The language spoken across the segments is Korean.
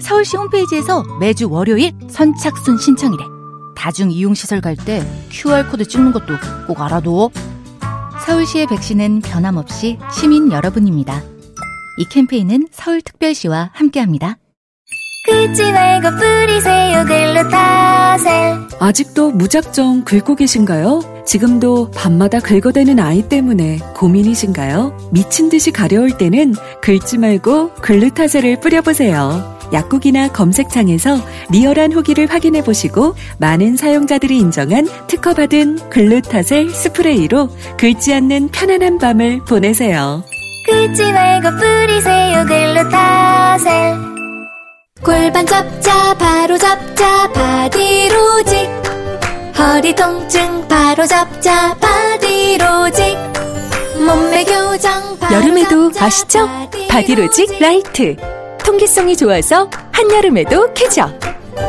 서울시 홈페이지에서 매주 월요일 선착순 신청이래. 다중 이용시설 갈 때 QR코드 찍는 것도 꼭 알아둬. 서울시의 백신은 변함없이 시민 여러분입니다. 이 캠페인은 서울특별시와 함께합니다. 긁지 말고 뿌리세요 글루타셀 아직도 무작정 긁고 계신가요? 지금도 밤마다 긁어대는 아이 때문에 고민이신가요? 미친 듯이 가려울 때는 긁지 말고 글루타셀을 뿌려보세요. 약국이나 검색창에서 리얼한 후기를 확인해 보시고 많은 사용자들이 인정한 특허받은 글루타셀 스프레이로 긁지 않는 편안한 밤을 보내세요. 긁지 말고 뿌리세요 글루타셀 골반 잡자 바로 잡자 바디로직 허리 통증 바로 잡자 바디로직 몸매 교정 바로 여름에도 아시죠? 바디로직 라이트. 통기성이 좋아서 한여름에도 쾌적.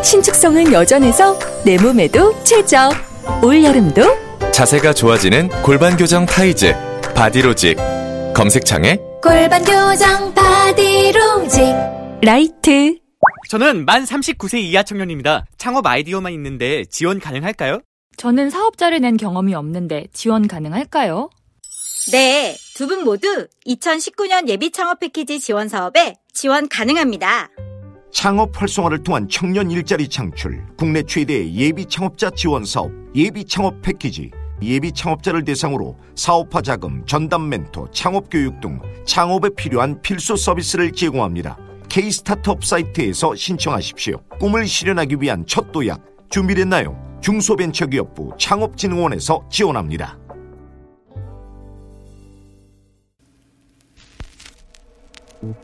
신축성은 여전해서 내 몸에도 최적. 올여름도 자세가 좋아지는 골반 교정 타이즈 바디로직 검색창에 골반 교정 바디로직 라이트. 저는 만 39세 이하 청년입니다. 창업 아이디어만 있는데 지원 가능할까요? 저는 사업자를 낸 경험이 없는데 지원 가능할까요? 네, 두 분 모두 2019년 예비 창업 패키지 지원 사업에 지원 가능합니다. 창업 활성화를 통한 청년 일자리 창출, 국내 최대의 예비 창업자 지원 사업, 예비 창업 패키지, 예비 창업자를 대상으로 사업화 자금, 전담 멘토, 창업 교육 등 창업에 필요한 필수 서비스를 제공합니다. K 스타트업 사이트에서 신청하십시오. 꿈을 실현하기 위한 첫 도약 준비됐나요? 중소벤처기업부 창업진흥원에서 지원합니다. Thank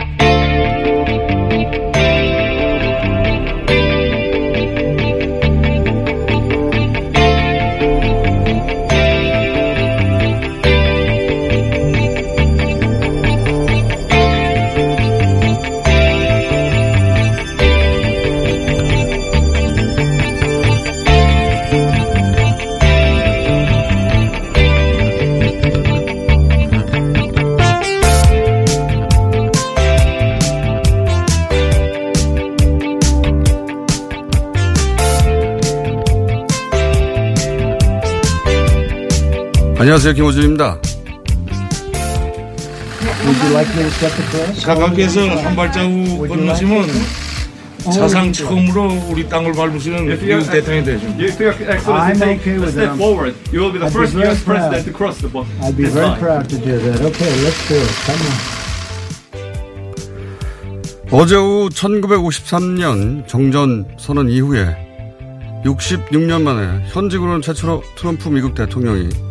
you. 안녕하세요. 김호준입니다. 사각에서 한 발자국 건너시면 사상 처음으로 우리 땅을 밟으시는 미국 대통령이 되죠. If your excellency take a step forward, you will be the first U.S. president to cross the book. I'd be this very line. proud to do that. Okay, let's do it. Come on. 어제 오후 1953년 정전 선언 이후에 66년 만에 현직으로는 최초로 트럼프 미국 대통령이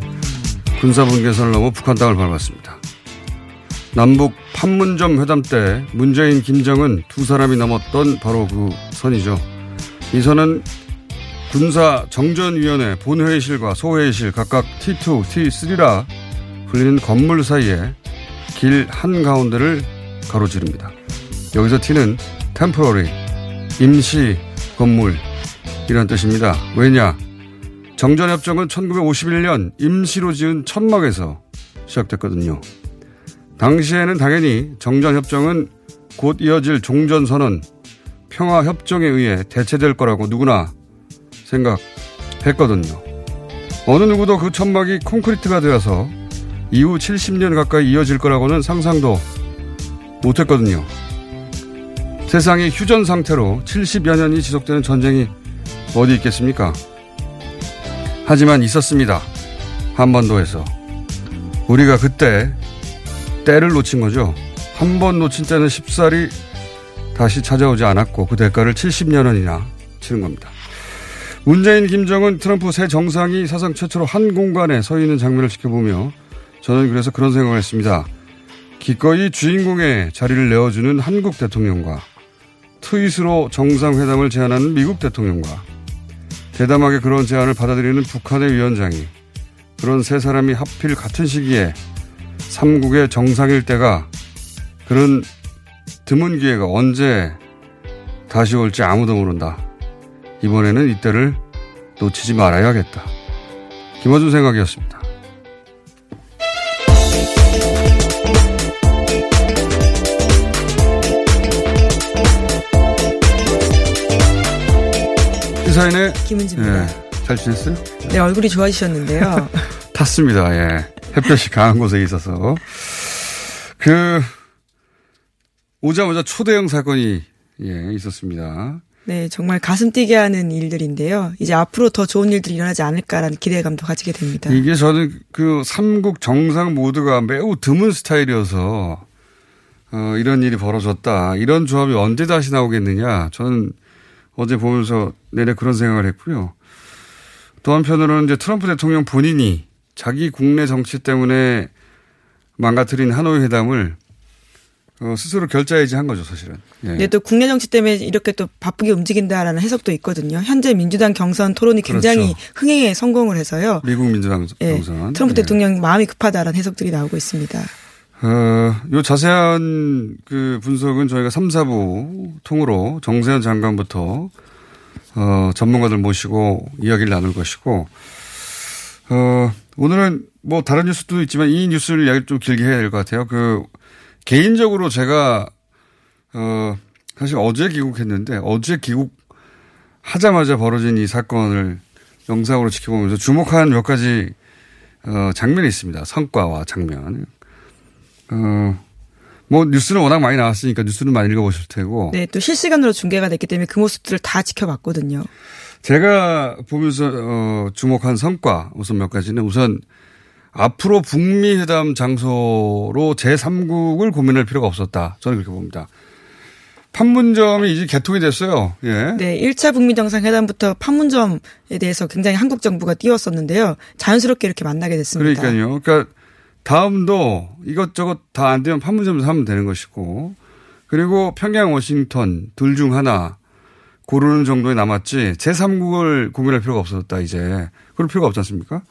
군사분계선을 넘어 북한 땅을 밟았습니다. 남북 판문점 회담 때 문재인, 김정은 두 사람이 넘었던 바로 그 선이죠. 이 선은 군사 정전위원회 본회의실과 소회의실 각각 T2, T3라 불리는 건물 사이에 길 한가운데를 가로지릅니다. 여기서 T는 temporary, 임시 건물 이란 뜻입니다. 왜냐? 정전협정은 1951년 임시로 지은 천막에서 시작됐거든요. 당시에는 당연히 정전협정은 곧 이어질 종전선언, 평화협정에 의해 대체될 거라고 누구나 생각했거든요. 어느 누구도 그 천막이 콘크리트가 되어서 이후 70년 가까이 이어질 거라고는 상상도 못했거든요. 세상이 휴전 상태로 70여 년이 지속되는 전쟁이 어디 있겠습니까? 하지만 있었습니다. 한반도에서. 우리가 그때 때를 놓친 거죠. 한 번 놓친 때는 쉽사리 다시 찾아오지 않았고 그 대가를 70여 년이나 치는 겁니다. 문재인, 김정은, 트럼프 새 정상이 사상 최초로 한 공간에 서 있는 장면을 지켜보며 저는 그래서 그런 생각을 했습니다. 기꺼이 주인공의 자리를 내어주는 한국 대통령과 트윗으로 정상회담을 제안하는 미국 대통령과 대담하게 그런 제안을 받아들이는 북한의 위원장이 그런 세 사람이 하필 같은 시기에 삼국의 정상일 때가 그런 드문 기회가 언제 다시 올지 아무도 모른다. 이번에는 이때를 놓치지 말아야겠다. 김어준 생각이었습니다. 시사인의 김은지입니다. 예, 잘 지냈어요? 네, 얼굴이 좋아지셨는데요. 탔습니다. 예. 햇볕이 강한 곳에 있어서. 그, 오자마자 초대형 사건이, 예, 있었습니다. 네, 정말 가슴 뛰게 하는 일들인데요. 이제 앞으로 더 좋은 일들이 일어나지 않을까라는 기대감도 가지게 됩니다. 이게 저는 그 삼국 정상 모두가 매우 드문 스타일이어서, 어, 이런 일이 벌어졌다. 이런 조합이 언제 다시 나오겠느냐. 저는 어제 보면서 내내 그런 생각을 했고요. 또 한편으로는 이제 트럼프 대통령 본인이 자기 국내 정치 때문에 망가뜨린 하노이 회담을 어, 스스로 결자해지한 거죠, 사실은. 예. 네, 또 국내 정치 때문에 이렇게 또 바쁘게 움직인다라는 해석도 있거든요. 현재 민주당 경선 토론이 굉장히 그렇죠. 흥행에 성공을 해서요. 미국 민주당 예, 경선. 트럼프 예. 대통령 마음이 급하다라는 해석들이 나오고 있습니다. 어, 요 자세한 그 분석은 저희가 3, 4부 통으로 정세현 장관부터 어, 전문가들 모시고 이야기를 나눌 것이고, 어, 오늘은 뭐 다른 뉴스도 있지만 이 뉴스를 이야기 좀 길게 해야 될 것 같아요. 그, 개인적으로 제가, 어, 사실 어제 귀국했는데 어제 귀국하자마자 벌어진 이 사건을 영상으로 지켜보면서 주목한 몇 가지 어, 장면이 있습니다. 성과와 장면. 어, 뭐 뉴스는 워낙 많이 나왔으니까 뉴스는 많이 읽어보실 테고. 네, 또 실시간으로 중계가 됐기 때문에 그 모습들을 다 지켜봤거든요. 제가 보면서 어, 주목한 성과 우선 몇 가지는 우선 앞으로 북미 회담 장소로 제3국을 고민할 필요가 없었다. 저는 그렇게 봅니다. 판문점이 이제 개통이 됐어요. 예. 네, 1차 북미 정상회담부터 판문점에 대해서 굉장히 한국 정부가 띄웠었는데요. 자연스럽게 이렇게 만나게 됐습니다. 그러니까요. 그러니까 다음도 이것저것 다 안 되면 판문점에서 하면 되는 것이고 그리고 평양 워싱턴 둘 중 하나 고르는 정도에 남았지 제3국을 고민할 필요가 없었다 이제 그럴 필요가 없지 않습니까?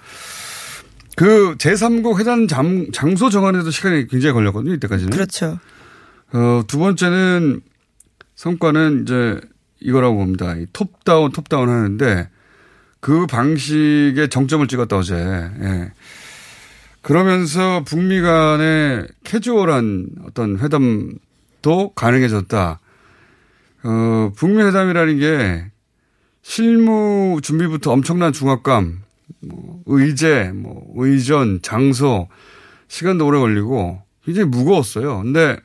그 제3국 회담 장, 장소 정한에도 시간이 굉장히 걸렸거든요 이때까지는. 그렇죠. 어, 두 번째는 성과는 이제 이거라고 봅니다. 이 톱다운 톱다운 하는데 그 방식의 정점을 찍었다 어제. 예. 그러면서 북미 간의 캐주얼한 어떤 회담도 가능해졌다. 어, 북미 회담이라는 게 실무 준비부터 엄청난 중압감, 뭐 의제, 뭐 의전, 장소, 시간도 오래 걸리고 굉장히 무거웠어요. 근데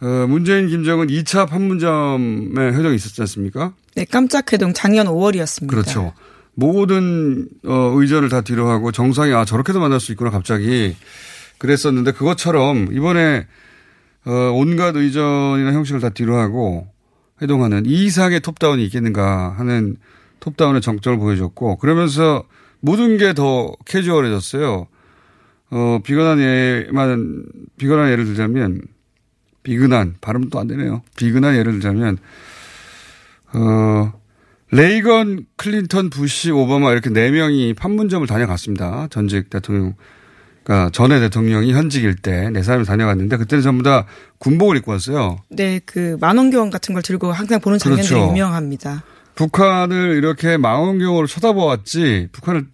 어, 문재인, 김정은 2차 판문점에 회동이 있었지 않습니까? 네, 깜짝 회동 작년 5월이었습니다. 그렇죠. 모든 어, 의전을 다 뒤로 하고 정상이 아 저렇게도 만날 수 있구나 갑자기 그랬었는데 그것처럼 이번에 어, 온갖 의전이나 형식을 다 뒤로 하고 회동하는 이 이상의 톱다운이 있겠는가 하는 톱다운의 정점을 보여줬고 그러면서 모든 게 더 캐주얼해졌어요. 어, 비근한 예만 비근한 예를 들자면 비근한 발음 또 안 되네요. 비근한 예를 들자면 어 레이건, 클린턴, 부시, 오바마 이렇게 네 명이 판문점을 다녀갔습니다. 전직 대통령, 그러니까 전에 대통령이 현직일 때 네 사람이 다녀갔는데 그때는 전부 다 군복을 입고 왔어요. 네, 그 만원경 같은 걸 들고 항상 보는 장면들이 그렇죠. 유명합니다. 북한을 이렇게 망원경으로 쳐다보았지 북한을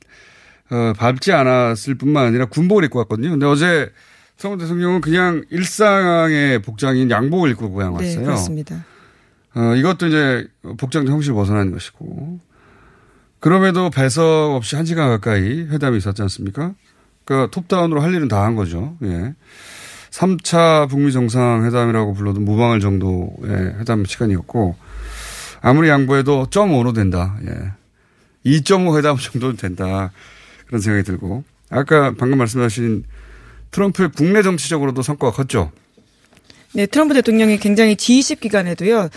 어, 밟지 않았을 뿐만 아니라 군복을 입고 왔거든요. 근데 어제 트럼프 대통령은 그냥 일상의 복장인 양복을 입고 그냥 왔어요. 네, 그렇습니다. 어, 이것도 이제 복장 형식을 벗어나는 것이고. 그럼에도 배석 없이 한 시간 가까이 회담이 있었지 않습니까? 그러니까 톱다운으로 할 일은 다 한 거죠. 예. 3차 북미 정상회담이라고 불러도 무방할 정도의 회담 시간이었고, 아무리 양보해도 0.5로 된다. 예. 2.5 회담 정도는 된다. 그런 생각이 들고. 아까 방금 말씀하신 트럼프의 국내 정치적으로도 성과가 컸죠. 네, 트럼프 대통령이 굉장히 G20 기간에도요.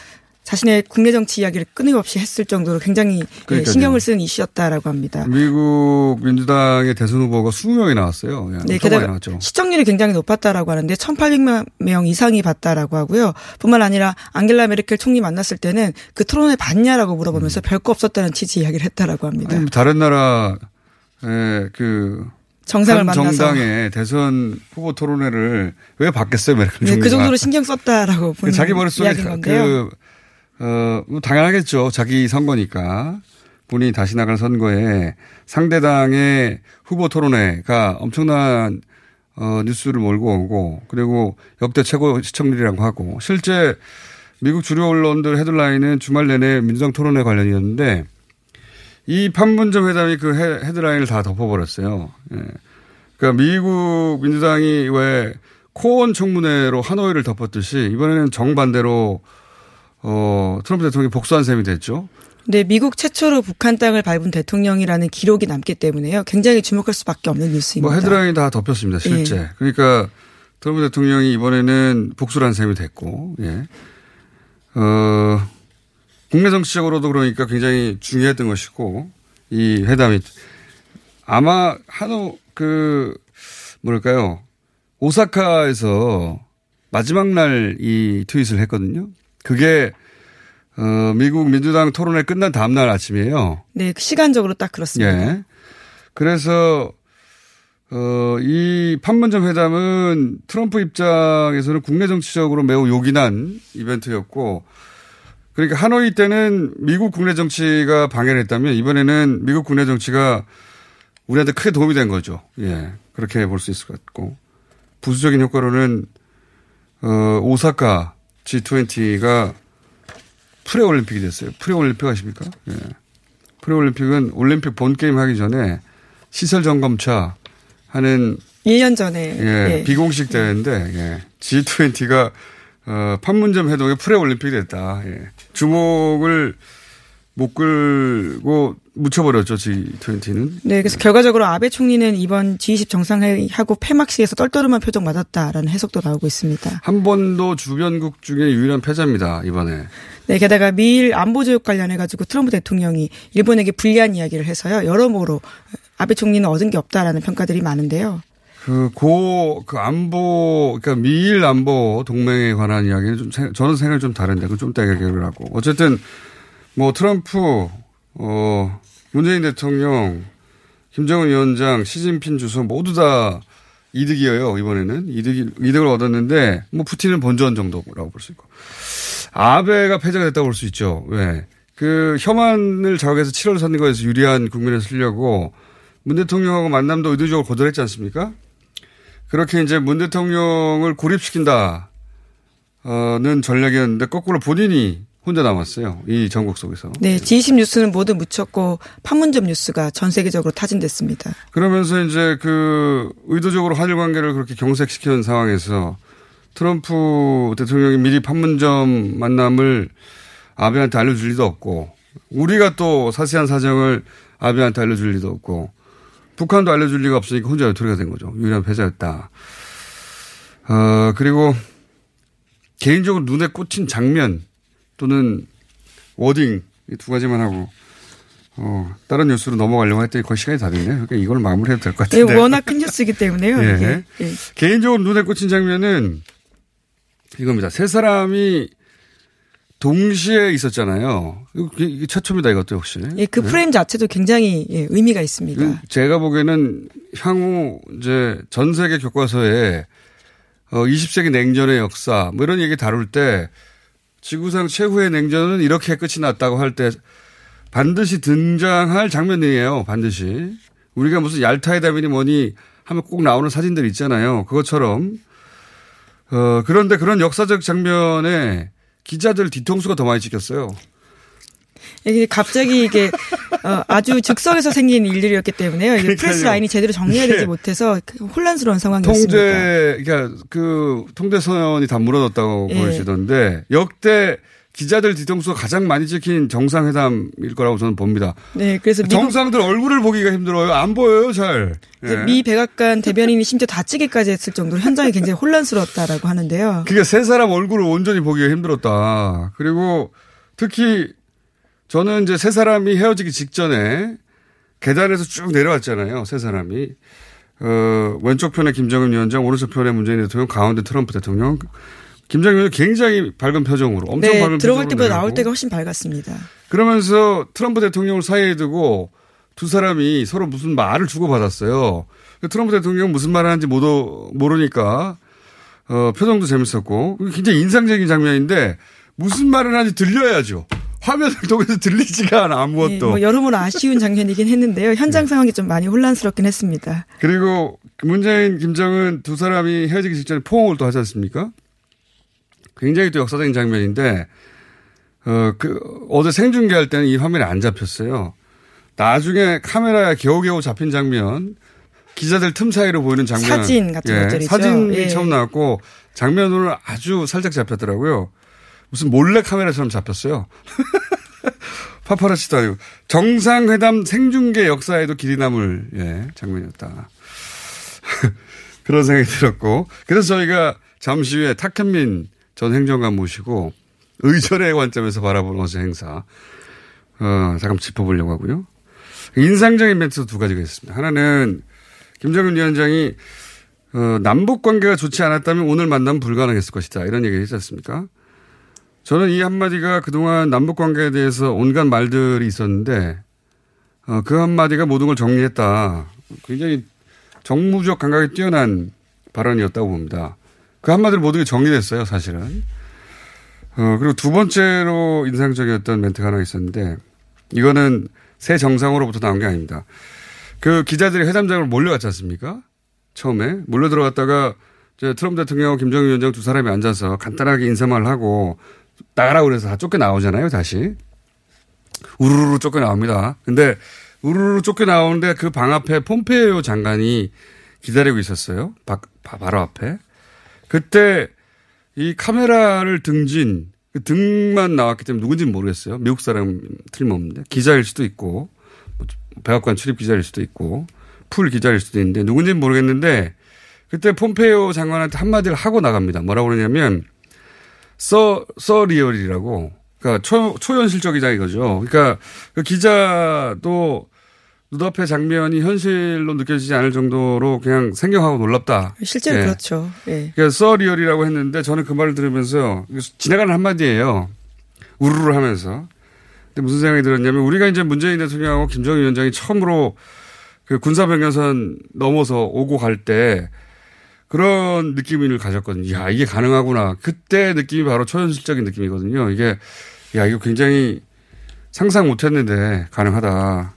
자신의 국내 정치 이야기를 끊임없이 했을 정도로 굉장히 예, 그러니까요. 신경을 쓰는 이슈였다라고 합니다. 미국 민주당의 대선 후보가 20명이 나왔어요. 예, 네, 게다가 나왔죠. 시청률이 굉장히 높았다라고 하는데 1,800만 명 이상이 봤다라고 하고요. 뿐만 아니라 앙겔라 메르켈 총리 만났을 때는 그 토론회 봤냐라고 물어보면서 별거 없었다는 취지 이야기를 했다라고 합니다. 아니, 다른 나라 그 정상을 한 만나서. 정당의 대선 후보 토론회를 왜 받겠어요, 메르켈 네, 총리가? 그 정도로 신경 썼다라고 보는 자기 머릿속에 이야기인 건데요. 그, 어, 뭐 당연하겠죠. 자기 선거니까. 본인이 다시 나갈 선거에 상대당의 후보 토론회가 엄청난 어, 뉴스를 몰고 오고 그리고 역대 최고 시청률이라고 하고 실제 미국 주요 언론들 헤드라인은 주말 내내 민주당 토론회 관련이었는데 이 판문점 회담이 그 헤, 헤드라인을 다 덮어버렸어요. 예. 그러니까 미국 민주당이 왜 코원 청문회로 하노이를 덮었듯이 이번에는 정반대로 어, 트럼프 대통령이 복수한 셈이 됐죠. 네, 미국 최초로 북한 땅을 밟은 대통령이라는 기록이 남기 때문에요. 굉장히 주목할 수밖에 없는 뉴스입니다. 뭐 헤드라인이 다 덮였습니다. 실제. 예. 그러니까 트럼프 대통령이 이번에는 복수를 한 셈이 됐고, 예. 어, 국내 정치적으로도 그러니까 굉장히 중요했던 것이고, 이 회담이 아마 한우 그 뭐랄까요 오사카에서 마지막 날 이 트윗을 했거든요. 그게 어, 미국 민주당 토론회 끝난 다음 날 아침이에요. 네, 시간적으로 딱 그렇습니다. 예. 그래서 어, 이 판문점 회담은 트럼프 입장에서는 국내 정치적으로 매우 요긴한 이벤트였고 그러니까 하노이 때는 미국 국내 정치가 방해를 했다면 이번에는 미국 국내 정치가 우리한테 크게 도움이 된 거죠. 예. 그렇게 볼 수 있을 것 같고. 부수적인 효과로는, 어, 오사카 G20가 프레올림픽이 됐어요. 프레올림픽 아십니까? 예. 프레올림픽은 올림픽 본게임 하기 전에 시설 점검차 하는 1년 전에 예, 예. 비공식 대회인데 예. G20가 어, 판문점 회동의 프레올림픽이 됐다. 예. 주목을 못 끌고 묻혀버렸죠 G20는. 네, 그래서 결과적으로 아베 총리는 이번 G20 정상회의하고 폐막식에서 떨떠름한 표정 맞았다라는 해석도 나오고 있습니다. 한 번도 주변국 중에 유일한 패자입니다 이번에. 네, 게다가 미일 안보조약 관련해 가지고 트럼프 대통령이 일본에게 불리한 이야기를 해서요. 여러모로 아베 총리는 얻은 게 없다라는 평가들이 많은데요. 그, 고, 그 안보, 그러니까 미일 안보 동맹에 관한 이야기는 좀, 생- 저는 생각이 좀 다른데, 그좀 이따 얘기를 하고. 어쨌든, 뭐, 트럼프, 어, 문재인 대통령, 김정은 위원장, 시진핑 주소 모두 다 이득이에요, 이번에는. 이득이, 이득을 얻었는데, 뭐, 푸틴은 본전 정도라고 볼 수 있고. 아베가 패자가 됐다고 볼 수 있죠. 왜? 그 혐한을 자극해서 7월 선거에서 유리한 국면에 쓰려고 문 대통령하고 만남도 의도적으로 거절했지 않습니까? 그렇게 이제 문 대통령을 고립시킨다. 는 전략이었는데 거꾸로 본인이 혼자 남았어요. 이 전국 속에서. 네, G20 뉴스는 모두 묻혔고 판문점 뉴스가 전 세계적으로 타진됐습니다. 그러면서 이제 그 의도적으로 한일 관계를 그렇게 경색시키는 상황에서 트럼프 대통령이 미리 판문점 만남을 아베한테 알려줄 리도 없고 우리가 또 자세한 사정을 아베한테 알려줄 리도 없고 북한도 알려줄 리가 없으니까 혼자 외톨이가 된 거죠. 유일한 패자였다. 어, 그리고 개인적으로 눈에 꽂힌 장면 또는 워딩 이 두 가지만 하고 어, 다른 뉴스로 넘어가려고 했더니 거의 시간이 다 됐네요. 그러니까 이걸 마무리해도 될것 예, 같은데. 워낙 큰 뉴스이기 때문에요. 예. 이게. 예. 개인적으로 눈에 꽂힌 장면은 이겁니다. 세 사람이 동시에 있었잖아요. 이거- 이게 최초입니다. 이것도 혹시. 예, 그 네. 프레임 자체도 굉장히 예, 의미가 있습니다. 그 제가 보기에는 향후 이제 전 세계 교과서에 어 20세기 냉전의 역사 뭐 이런 얘기 다룰 때 지구상 최후의 냉전은 이렇게 끝이 났다고 할 때 반드시 등장할 장면이에요. 반드시. 우리가 무슨 얄타의 담이니 뭐니 하면 꼭 나오는 사진들 있잖아요. 그것처럼 어 그런데 그런 역사적 장면에 기자들 뒤통수가 더 많이 찍혔어요. 이게 갑자기 이게 어, 아주 즉석에서 생긴 일들이었기 때문에요. 이게. 프레스 라인이 제대로 정리가 되지 이게 못해서 혼란스러운 상황이었습니다. 통제, 그러니까 그 통제선이 다 무너졌다고 예. 보여지던데 역대 기자들 뒤통수가 가장 많이 찍힌 정상회담일 거라고 저는 봅니다. 네, 그래서 정상들 얼굴을 보기가 힘들어요. 안 보여요, 잘. 예. 미 백악관 대변인이 심지어 다찌기까지 했을 정도로 현장이 굉장히 혼란스러웠다라고 하는데요. 그게 세 사람 얼굴을 온전히 보기가 힘들었다. 그리고 특히 저는 이제 세 사람이 헤어지기 직전에 계단에서 쭉 내려왔잖아요. 세 사람이. 어, 왼쪽 편에 김정은 위원장, 오른쪽 편에 문재인 대통령, 가운데 트럼프 대통령. 김정은 위원장 굉장히 밝은 표정으로 엄청 네, 밝은 들어갈 때보다 나올. 때가 훨씬 밝았습니다. 그러면서 트럼프 대통령을 사이에 두고 두 사람이 서로 무슨 말을 주고받았어요. 트럼프 대통령 무슨 말 하는지 못, 모르니까, 어, 표정도 재밌었고, 굉장히 인상적인 장면인데, 무슨 말을 하는지 들려야죠. 화면을 통해서 들리지가 않아, 네, 아무것도. 뭐 여러모로 아쉬운 장면이긴 했는데요. 현장 상황이 좀 많이 혼란스럽긴 했습니다. 그리고 문재인, 김정은 두 사람이 헤어지기 직전에 포옹을 또 하지 않습니까? 굉장히 또 역사적인 장면인데, 어, 그, 어제 생중계할 때는 이 화면이 안 잡혔어요. 나중에 카메라에 겨우겨우 잡힌 장면, 기자들 틈 사이로 보이는 장면. 사진 같은 것들이죠. 사진이 예. 처음 나왔고, 장면으로 아주 살짝 잡혔더라고요. 무슨 몰래 카메라처럼 잡혔어요. 파파라치도 아니고. 정상회담 생중계 역사에도 길이 남을, 예, 장면이었다. 그런 생각이 들었고. 그래서 저희가 잠시 후에 탁현민 전 행정관 모시고 의전의 관점에서 바라보는 어제 행사, 어, 잠깐 짚어보려고 하고요. 인상적인 멘트 두 가지가 있습니다. 하나는 김정은 위원장이 어, 남북 관계가 좋지 않았다면 오늘 만나면 불가능했을 것이다. 이런 얘기를 했지 않습니까? 저는 이 한마디가 그동안 남북 관계에 대해서 온갖 말들이 있었는데 어, 그 한마디가 모든 걸 정리했다. 굉장히 정무적 감각이 뛰어난 발언이었다고 봅니다. 그 한마디로 모든 게 정리됐어요, 사실은. 어, 그리고 두 번째로 인상적이었던 멘트가 하나 있었는데 이거는 새 정상으로부터 나온 게 아닙니다. 그 기자들이 회담장으로 몰려갔지 않습니까? 처음에 몰려 들어갔다가 이제 트럼프 대통령하고 김정은 위원장 두 사람이 앉아서 간단하게 인사말을 하고 나가라고 그래서 다 쫓겨 나오잖아요, 다시. 우르르 쫓겨 나옵니다. 근데 우르르 쫓겨 나오는데 그 방 앞에 폼페이오 장관이 기다리고 있었어요. 바, 바- 바로 앞에. 그때 이 카메라를 등진 그 등만 나왔기 때문에 누군지는 모르겠어요. 미국 사람 틀림없는데 기자일 수도 있고 뭐 백악관 출입 기자일 수도 있고 풀 기자일 수도 있는데 누군지는 모르겠는데 그때 폼페이오 장관한테 한마디를 하고 나갑니다. 뭐라고 그러냐면 서, surreal이라고 그러니까 초, 초현실적이다 이거죠. 그러니까 그 기자도 눈앞의 장면이 현실로 느껴지지 않을 정도로 그냥 생경하고 놀랍다. 실제로 예. 그렇죠. 예. 그러니까 서리얼이라고 했는데 저는 그 말을 들으면서 지나가는 한마디예요. 우르르 하면서. 근데 무슨 생각이 들었냐면 우리가 이제 문재인 대통령하고 김정은 위원장이 처음으로 그 군사병력선 넘어서 오고 갈 때 그런 느낌을 가졌거든요. 야, 이게 가능하구나. 그때 느낌이 바로 초현실적인 느낌이거든요. 이게, 야, 이거 굉장히 상상 못 했는데 가능하다.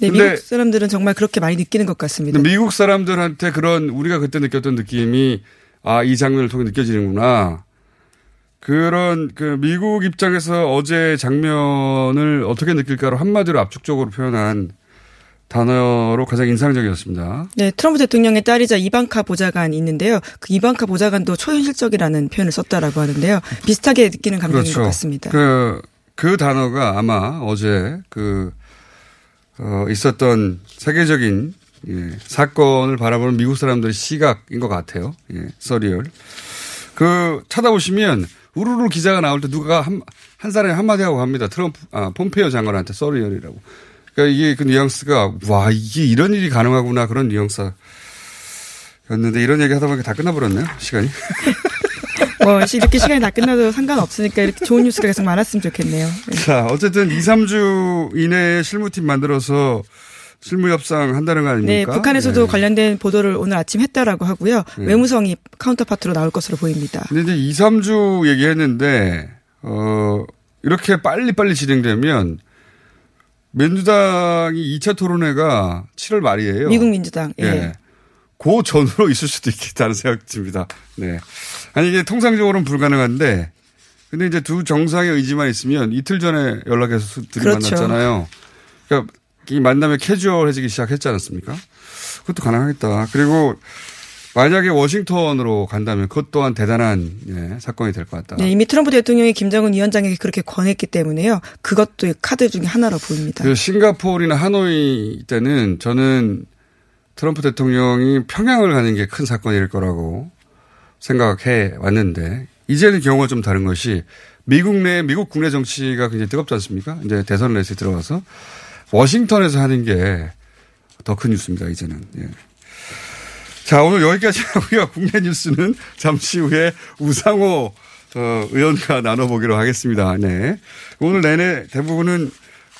네, 미국 사람들은 정말 그렇게 많이 느끼는 것 같습니다. 미국 사람들한테 그런 우리가 그때 느꼈던 느낌이 아, 이 장면을 통해 느껴지는구나. 그런 그 미국 입장에서 어제 장면을 어떻게 느낄까로 한마디로 압축적으로 표현한 단어로 가장 인상적이었습니다. 네, 트럼프 대통령의 딸이자 이방카 보좌관이 있는데요. 그 이방카 보좌관도 초현실적이라는 표현을 썼다라고 하는데요. 비슷하게 느끼는 감정인 것 같습니다. 그, 그 단어가 아마 어제 그, 어, 있었던 세계적인 예, 사건을 바라보는 미국 사람들의 시각인 것 같아요. 예, 서리얼. 그, 찾아보시면 우르르 기자가 나올 때 누가 한, 한 사람이 한마디 하고 합니다. 트럼프, 아, 폼페이오 장관한테 서리얼이라고. 그러니까 이게 그 뉘앙스가, 와, 이게 이런 일이 가능하구나. 그런 뉘앙스였는데 이런 얘기 하다 보니까 다 끝나버렸네요. 시간이. 뭐 이렇게 시간이 다 끝나도 상관없으니까 이렇게 좋은 뉴스가 계속 많았으면 좋겠네요. 네. 자, 어쨌든 2, 3주 이내에 실무팀 만들어서 실무 협상 한다는 거 네, 아닙니까? 북한에서도 네. 관련된 보도를 오늘 아침 했다라고 하고요. 네. 외무성이 카운터파트로 나올 것으로 보입니다. 근데 이제 2, 3주 얘기했는데, 어, 이렇게 빨리빨리 진행되면 민주당이 2차 토론회가 7월 말이에요. 미국 민주당. 예. 예. 그 전으로 있을 수도 있겠다는 생각이 듭니다. 네. 아니, 이게 통상적으로는 불가능한데, 근데 이제 두 정상의 의지만 있으면 이틀 전에 연락해서 둘이 그렇죠. 만났잖아요. 그러니까 이 만남이 캐주얼해지기 시작했지 않았습니까? 그것도 가능하겠다. 그리고 만약에 워싱턴으로 간다면 그것 또한 대단한 예, 사건이 될 것 같다. 네, 이미 트럼프 대통령이 김정은 위원장에게 그렇게 권했기 때문에요. 그것도 카드 중에 하나로 보입니다. 그 싱가포르나 하노이 때는 저는 트럼프 대통령이 평양을 가는 게 큰 사건일 거라고 생각해 왔는데 이제는 경우가 좀 다른 것이 미국 내 미국 국내 정치가 굉장히 뜨겁지 않습니까? 이제 대선 레이스에 들어가서 워싱턴에서 하는 게 더 큰 뉴스입니다. 이제는. 예. 자 오늘 여기까지 하고요. 국내 뉴스는 잠시 후에 우상호 어, 의원과 나눠보기로 하겠습니다. 네. 오늘 내내 대부분은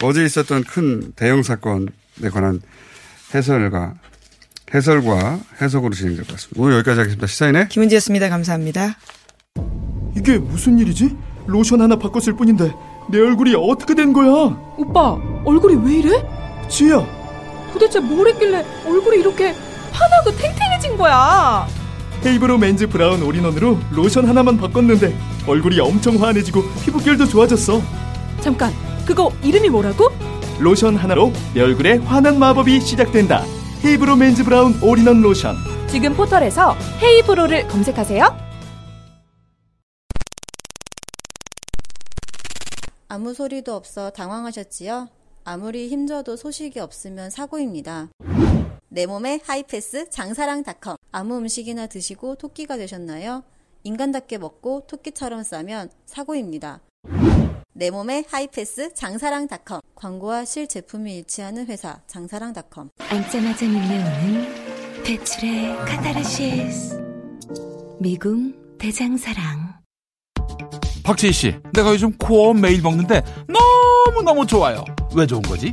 어제 있었던 큰 대형 사건에 관한 해설과 해설과 해석으로 진행될 것 같습니다. 오늘 여기까지 하겠습니다. 시사인의 김은지였습니다. 감사합니다. 이게 무슨 일이지? 로션 하나 바꿨을 뿐인데 내 얼굴이 어떻게 된 거야? 오빠 얼굴이 왜 이래? 지혜야 도대체 뭘 했길래 얼굴이 이렇게 환하고 탱탱해진 거야? 헤이브로 맨즈 브라운 올인원으로 로션 하나만 바꿨는데 얼굴이 엄청 환해지고 피부결도 좋아졌어. 잠깐 그거 이름이 뭐라고? 로션 하나로 내 얼굴에 환한 마법이 시작된다. 헤이브로 맨즈 브라운 올인원 로션. 지금 포털에서 헤이브로를 검색하세요. 아무 소리도 없어 당황하셨지요? 아무리 힘줘도 소식이 없으면 사고입니다. 내 몸에 하이패스 장사랑닷컴 아무 음식이나 드시고 토끼가 되셨나요? 인간답게 먹고 토끼처럼 싸면 사고입니다. 내 몸에 하이패스 장사랑닷컴 광고와 실제품이 일치하는 회사 장사랑닷컴 앉자마자 밀려오는 배출의 카타르시스 미궁 대장사랑 박지희 씨, 내가 요즘 코어 매일 먹는데 너무너무 좋아요. 왜 좋은 거지?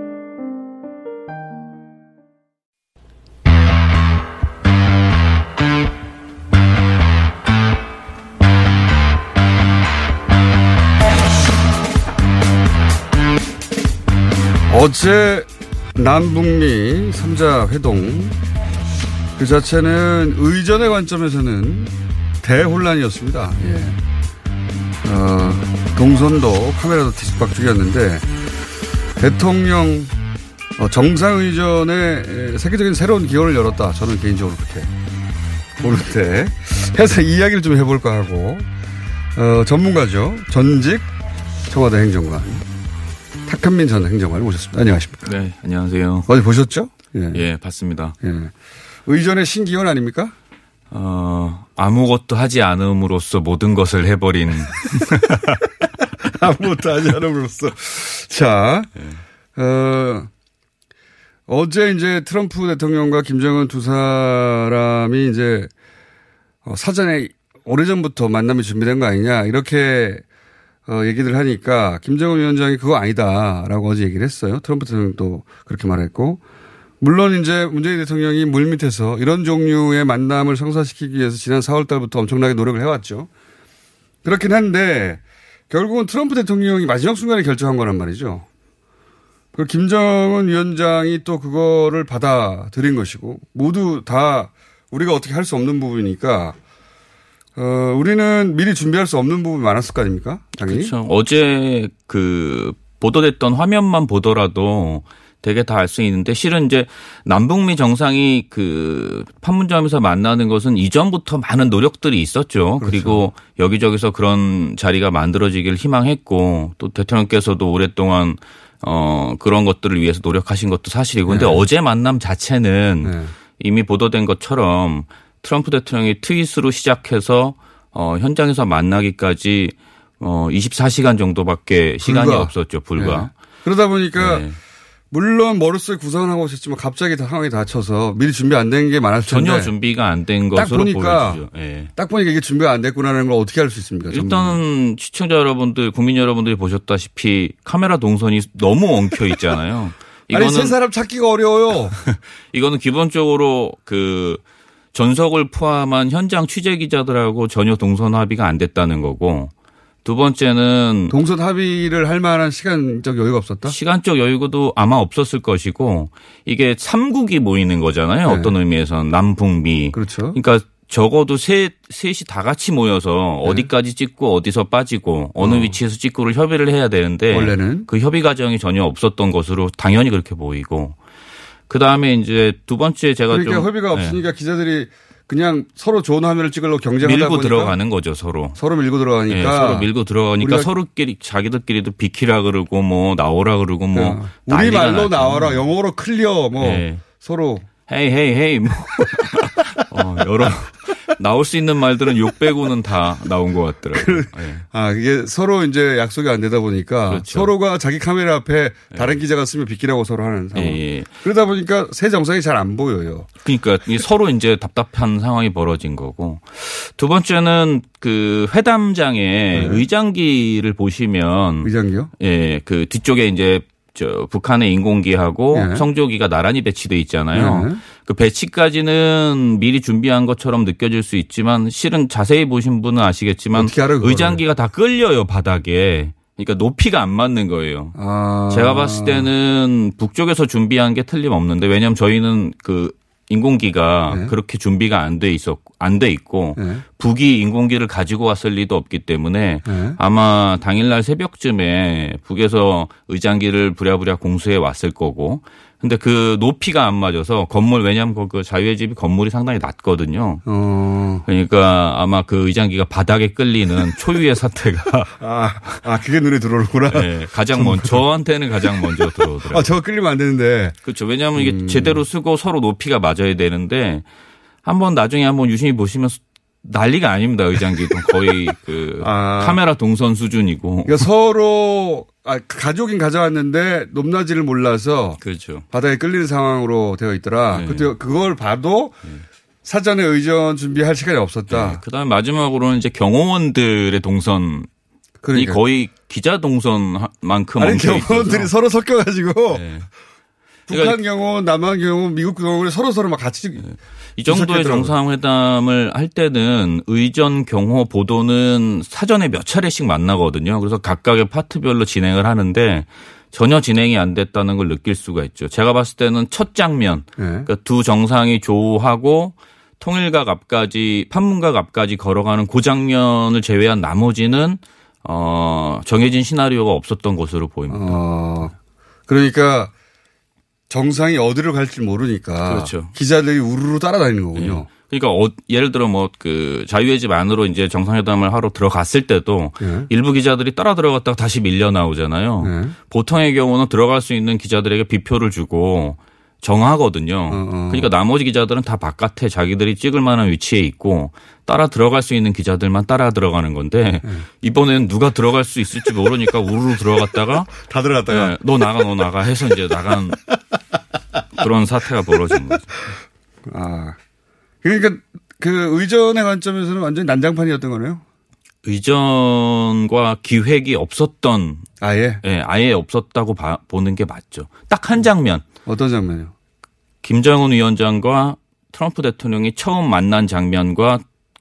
어제 남북미 3자 회동 그 자체는 의전의 관점에서는 대혼란이었습니다. 예. 어, 동선도 카메라도 뒤집박죽이었는데 대통령 어, 정상의전에 세계적인 새로운 기원을 열었다. 저는 개인적으로 그렇게 보는데 해서 이야기를 좀 해볼까 하고 어, 전문가죠. 전직 청와대 행정관 탁한민 전 행정관을 모셨습니다. 안녕하십니까? 네, 안녕하세요. 어디 보셨죠? 예, 예 봤습니다. 예. 의전의 신기원 아닙니까? 어, 아무것도 하지 않음으로써 모든 것을 해버린. 아무것도 하지 않음으로써. 자, 예. 어, 어제 이제 트럼프 대통령과 김정은 두 사람이 이제 어, 사전에 오래전부터 만남이 준비된 거 아니냐, 이렇게 어, 얘기들 하니까 김정은 위원장이 그거 아니다라고 어제 얘기를 했어요. 트럼프 대통령도 그렇게 말했고 물론 이제 문재인 대통령이 물밑에서 이런 종류의 만남을 성사시키기 위해서 지난 4월 달부터 엄청나게 노력을 해왔죠. 그렇긴 한데 결국은 트럼프 대통령이 마지막 순간에 결정한 거란 말이죠. 그 김정은 위원장이 또 그거를 받아들인 것이고 모두 다 우리가 어떻게 할 수 없는 부분이니까 어, 우리는 미리 준비할 수 없는 부분이 많았을 거 아닙니까? 당연히. 그렇죠. 어제 그 보도됐던 화면만 보더라도 되게 다 알 수 있는데 실은 이제 남북미 정상이 그 판문점에서 만나는 것은 이전부터 많은 노력들이 있었죠. 그렇죠. 그리고 여기저기서 그런 자리가 만들어지길 희망했고 또 대통령께서도 오랫동안 어 그런 것들을 위해서 노력하신 것도 사실이고 근데 네. 어제 만남 자체는 네. 이미 보도된 것처럼 트럼프 대통령이 트윗으로 시작해서 어 현장에서 만나기까지 어 24시간 정도밖에 시간이 불과. 없었죠. 불과. 네. 그러다 보니까 네. 물론 머릿속에 구상을 하고 있었지만 갑자기 상황이 닥쳐서 미리 준비 안 된 게 많았을 텐데 전혀 준비가 안 된 것으로 보니까 보여지죠. 네. 딱 보니까 이게 준비가 안 됐구나라는 걸 어떻게 알 수 있습니까? 일단은 시청자 여러분들, 국민 여러분들이 보셨다시피 카메라 동선이 너무 엉켜 있잖아요. 아니 세 사람 찾기가 어려워요. 이거는 기본적으로 그 전석을 포함한 현장 취재 기자들하고 전혀 동선 합의가 안 됐다는 거고 두 번째는 동선 합의를 할 만한 시간적 여유가 없었다. 시간적 여유도 아마 없었을 것이고 이게 삼국이 모이는 거잖아요. 네. 어떤 의미에서는 남북미. 그렇죠. 그러니까 적어도 세, 셋이 다 같이 모여서 어디까지 찍고 어디서 빠지고 어느 네. 어. 위치에서 찍고를 협의를 해야 되는데 원래는? 그 협의 과정이 전혀 없었던 것으로 당연히 그렇게 보이고 그 다음에 이제 두 번째 제가 그러니까 좀 협의가 네. 없으니까 기자들이 그냥 서로 좋은 화면을 찍으려고 경쟁하다 밀고 보니까 들어가는 거죠 서로. 서로 밀고 들어가니까 예, 서로 밀고 들어가니까 서로끼리 자기들끼리도 비키라 그러고 뭐 나오라 그러고 뭐 어, 우리 말로. 나와라 영어로 clear 뭐 예. 서로 hey hey hey 뭐 어, 여러 나올 수 있는 말들은 욕 빼고는 다 나온 것 같더라고요. 예. 아 이게 서로 이제 약속이 안 되다 보니까 그렇죠. 서로가 자기 카메라 앞에 다른 기자가 쓰면 비키라고 서로 하는 상황. 예, 예. 그러다 보니까 새 정상이 잘 안 보여요. 그러니까 이 서로 이제 답답한 상황이 벌어진 거고 두 번째는 그 회담장에 의장기를 보시면 의장기요? 예, 그 뒤쪽에 이제 저 북한의 인공기하고 예. 성조기가 나란히 배치돼 있잖아요. 예. 그 배치까지는 미리 준비한 것처럼 느껴질 수 있지만 실은 자세히 보신 분은 아시겠지만 그거를? 의장기가 다 끌려요 바닥에. 그러니까 높이가 안 맞는 거예요. 아. 제가 봤을 때는 북쪽에서 준비한 게 틀림없는데 왜냐하면 저희는 그 인공기가 네. 그렇게 준비가 안 돼 있었 안 돼 있고 네. 북이 인공기를 가지고 왔을 리도 없기 때문에 네. 아마 당일날 새벽쯤에 북에서 의장기를 부랴부랴 공수해 왔을 거고 근데 그 높이가 안 맞아서 건물 왜냐하면 그- 그 자유의 집이 건물이 상당히 낮거든요. 어. 그러니까 아마 그 의장기가 바닥에 끌리는 초유의 사태가 아, 아 그게 눈에 들어오는구나. 네, 가장 먼저 저한테는 가장 먼저 들어오더라고요. 아 저거 끌리면 안 되는데. 그렇죠. 왜냐하면 이게 음. 제대로 쓰고 서로 높이가 맞아야 되는데 한번 나중에 한번 유심히 보시면 난리가 아닙니다. 의장기도 거의 그 아. 카메라 동선 수준이고. 그러니까 서로 아, 가족인 가져왔는데 높낮이를 몰라서 그렇죠. 바닥에 끌리는 상황으로 되어 있더라. 네. 그때 그걸 봐도 사전에 의전 준비할 시간이 없었다. 네, 그다음에 마지막으로는 이제 경호원들의 동선이 그러니까. 거의 기자 동선만큼 아니 경호원들이. 서로 섞여가지고 네. 북한 그러니까 경호원, 남한 경호원, 미국 경호원이 서로 서로 막 같이 이 정도의. 정상회담을 할 때는 의전 경호 보도는 사전에 몇 차례씩 만나거든요. 그래서 각각의 파트별로 진행을 하는데 전혀 진행이 안 됐다는 걸 느낄 수가 있죠. 제가 봤을 때는 첫 장면, 네. 그러니까 두 정상이 조우하고 통일각 앞까지 판문각 앞까지 걸어가는 그 장면을 제외한 나머지는 어 정해진 시나리오가 없었던 것으로 보입니다. 어, 그러니까 정상이 어디로 갈지 모르니까 그렇죠. 기자들이 우르르 따라다니는 거군요. 그러니까 어, 예를 들어 뭐 그 자유의 집 안으로 이제 정상회담을 하러 들어갔을 때도 네. 일부 기자들이 따라 들어갔다가 다시 밀려 나오잖아요. 네. 보통의 경우는 들어갈 수 있는 기자들에게 비표를 주고 정하거든요. 어, 그러니까 나머지 기자들은 다 바깥에 자기들이 찍을 만한 위치에 있고 따라 들어갈 수 있는 기자들만 따라 들어가는 건데 네. 이번에는 누가 들어갈 수 있을지 모르니까 우르르 들어갔다가 다 들어갔다가 네, 너 나가 너 나가 해서 이제 나간 그런 사태가 벌어진 거죠. 아, 그러니까 그 의전의 관점에서는 완전히 난장판이었던 거네요. 의전과 기획이 없었던 아예 예, 아예 없었다고 봐- 보는 게 맞죠. 딱 한 장면. 어떤 장면이요? 김정은 위원장과 트럼프 대통령이 처음 만난 장면과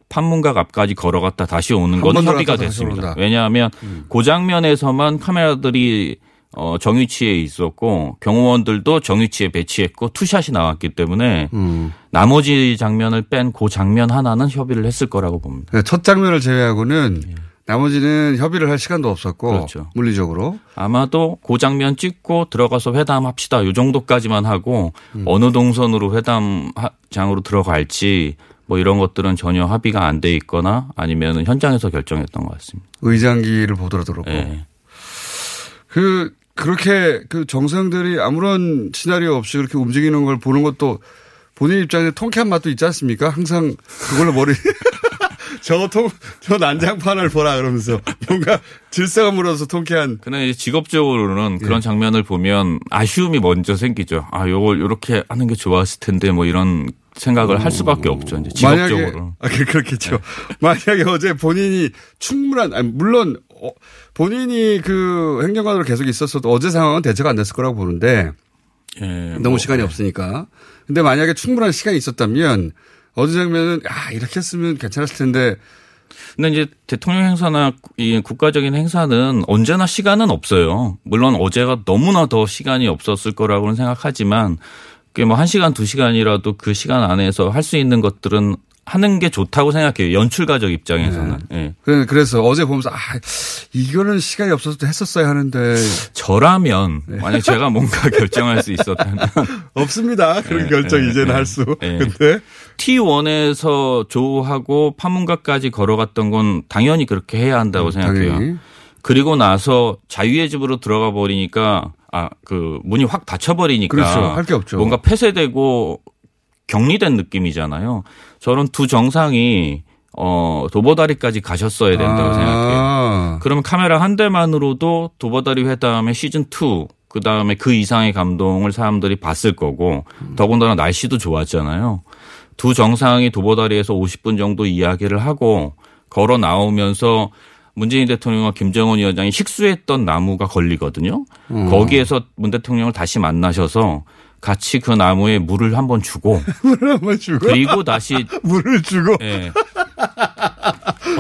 판문각 앞까지 걸어갔다 다시 오는 한건번 협의가 됐습니다. 온다. 음. 왜냐하면 그 장면에서만 카메라들이 어, 정위치에 있었고 경호원들도 정위치에 배치했고 투샷이 나왔기 때문에 음. 나머지 장면을 뺀 그 장면 하나는 협의를 했을 거라고 봅니다. 그러니까 첫 장면을 제외하고는 나머지는 협의를 할 시간도 없었고 예. 그렇죠. 물리적으로 아마도 그 장면 찍고 들어가서 회담합시다. 요 정도까지만 하고 음. 어느 동선으로 회담장으로 들어갈지 뭐 이런 것들은 전혀 합의가 안 돼 있거나 아니면 현장에서 결정했던 것 같습니다. 의장기를 보더라도 그렇고 예. 그 그렇게 그 정상들이 아무런 시나리오 없이 그렇게 움직이는 걸 보는 것도 본인 입장에 통쾌한 맛도 있지 않습니까? 항상 그걸로 머리 저 통, 저 난장판을 보라 그러면서 뭔가 질서가 물어서 통쾌한. 이제 직업적으로는 예. 그런 장면을 보면 아쉬움이 먼저 생기죠. 아, 요걸 이렇게 하는 게 좋았을 텐데 뭐 이런 생각을 할 수밖에 없죠. 이제 만약에 직업적으로. 아, 그- 그렇겠죠. 만약에 어제 본인이 충분한 아니, 물론 어, 본인이 그 행정관으로 계속 있었어도 어제 상황은 대처가 안 됐을 거라고 보는데 예, 너무 뭐, 시간이 없으니까. 근데 만약에 충분한 시간이 있었다면 어느 장면은 아 이렇게 했으면 괜찮았을 텐데 근데 이제 대통령 행사나 이 국가적인 행사는 언제나 시간은 없어요. 물론 어제가 너무나 더 시간이 없었을 거라고는 생각하지만 그게 뭐한 시간 두 시간이라도 그 시간 안에서 할 수 있는 것들은 하는 게 좋다고 생각해요. 연출가적 입장에서는. 예. 그래- 그래서 어제 보면서 아 이거는 시간이 없어서 했었어야 하는데 저라면 만약 제가 뭔가 결정할 수 있었다면 없습니다. 그런 예, 결정 예, 이제는 예. 할 수. 예. 근데 T1에서 조하고 파문가까지 걸어갔던 건 당연히 그렇게 해야 한다고 생각해요. 음, 당연히. 그리고 나서 자유의 집으로 들어가 버리니까 아 그 문이 확 닫혀 버리니까 그렇죠. 할 게 없죠. 뭔가 폐쇄되고 격리된 느낌이잖아요. 저런 두 정상이 어 도보다리까지 가셨어야 된다고 아. 생각해요. 그러면 카메라 한 대만으로도 도보다리 회담의 시즌 2 그 다음에 그 이상의 감동을 사람들이 봤을 거고 더군다나 날씨도 좋았잖아요. 두 정상이 도보다리에서 50분 정도 이야기를 하고 걸어 나오면서 문재인 대통령과 김정은 위원장이 식수했던 나무가 걸리거든요. 음. 거기에서 문 대통령을 다시 만나셔서 같이 그 나무에 물을 한번 주고 물을 한번 주고 그리고 다시 물을 주고 예.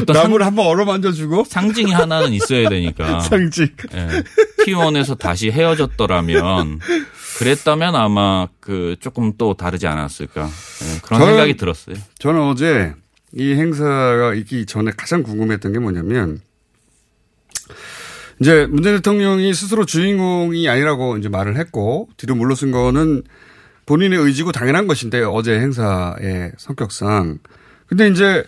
나무를 한번 얼어만져 주고 상징이 하나는 있어야 되니까. 상징. 예. T1에서 다시 헤어졌더라면 그랬다면 아마 그 조금 또 다르지 않았을까 예, 그런 저는- 생각이 들었어요. 저는 어제 이 행사가 있기 전에 가장 궁금했던 게 뭐냐면 이제 문재인 대통령이 스스로 주인공이 아니라고 이제 말을 했고 뒤로 물러선 거는 본인의 의지고 당연한 것인데 어제 행사의 성격상 근데 이제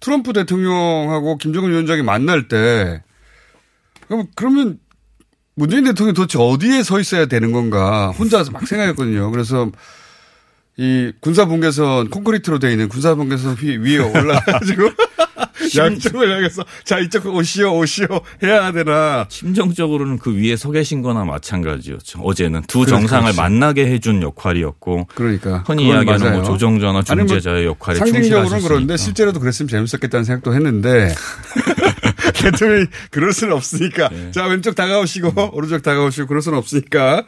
트럼프 대통령하고 김정은 위원장이 만날 때 그러면 문재인 대통령이 도대체 어디에 서 있어야 되는 건가 혼자서 막 생각했거든요. 그래서 이 군사분계선 콘크리트로 되어 있는 군사분계선 위- 위에 올라가지고 양쪽을 향해서 자 이쪽 오시오 오시오 해야 되나 심정적으로는 그 위에 서 계신 거나 마찬가지였죠. 어제는 두 그렇지, 정상을 그렇지. 만나게 해준 역할이었고 그러니까 흔히 이야기하는. 뭐 조정자나 뭐 중재자의 역할에 상징적으로는. 그런데 실제로도 그랬으면 재밌었겠다는 생각도 했는데 대통령이 그럴 수는 없으니까 네. 자 왼쪽 다가오시고 오른쪽 다가오시고 그럴 수는 없으니까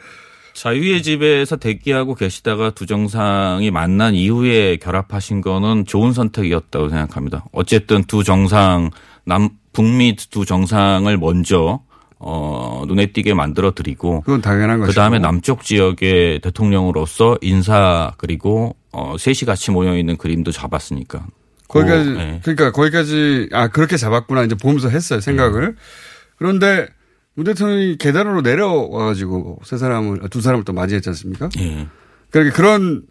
자유의 집에서 대기하고 계시다가 두 정상이 만난 이후에 결합하신 거는 좋은 선택이었다고 생각합니다. 어쨌든 두 정상 남 북미 두 정상을 먼저 어 눈에 띄게 만들어 드리고 그건 당연한 것이고 그 다음에 남쪽 지역의 대통령으로서 인사 그리고 어 셋이 같이 모여 있는 그림도 잡았으니까. 거기까지 그, 네. 그러니까 거기까지 아 그렇게 잡았구나 이제 보면서 했어요 생각을 그런데 문 대통령이 계단으로 내려와가지고 세 사람을 두 사람을 또 맞이했지 않습니까? 예. 그러니까 그런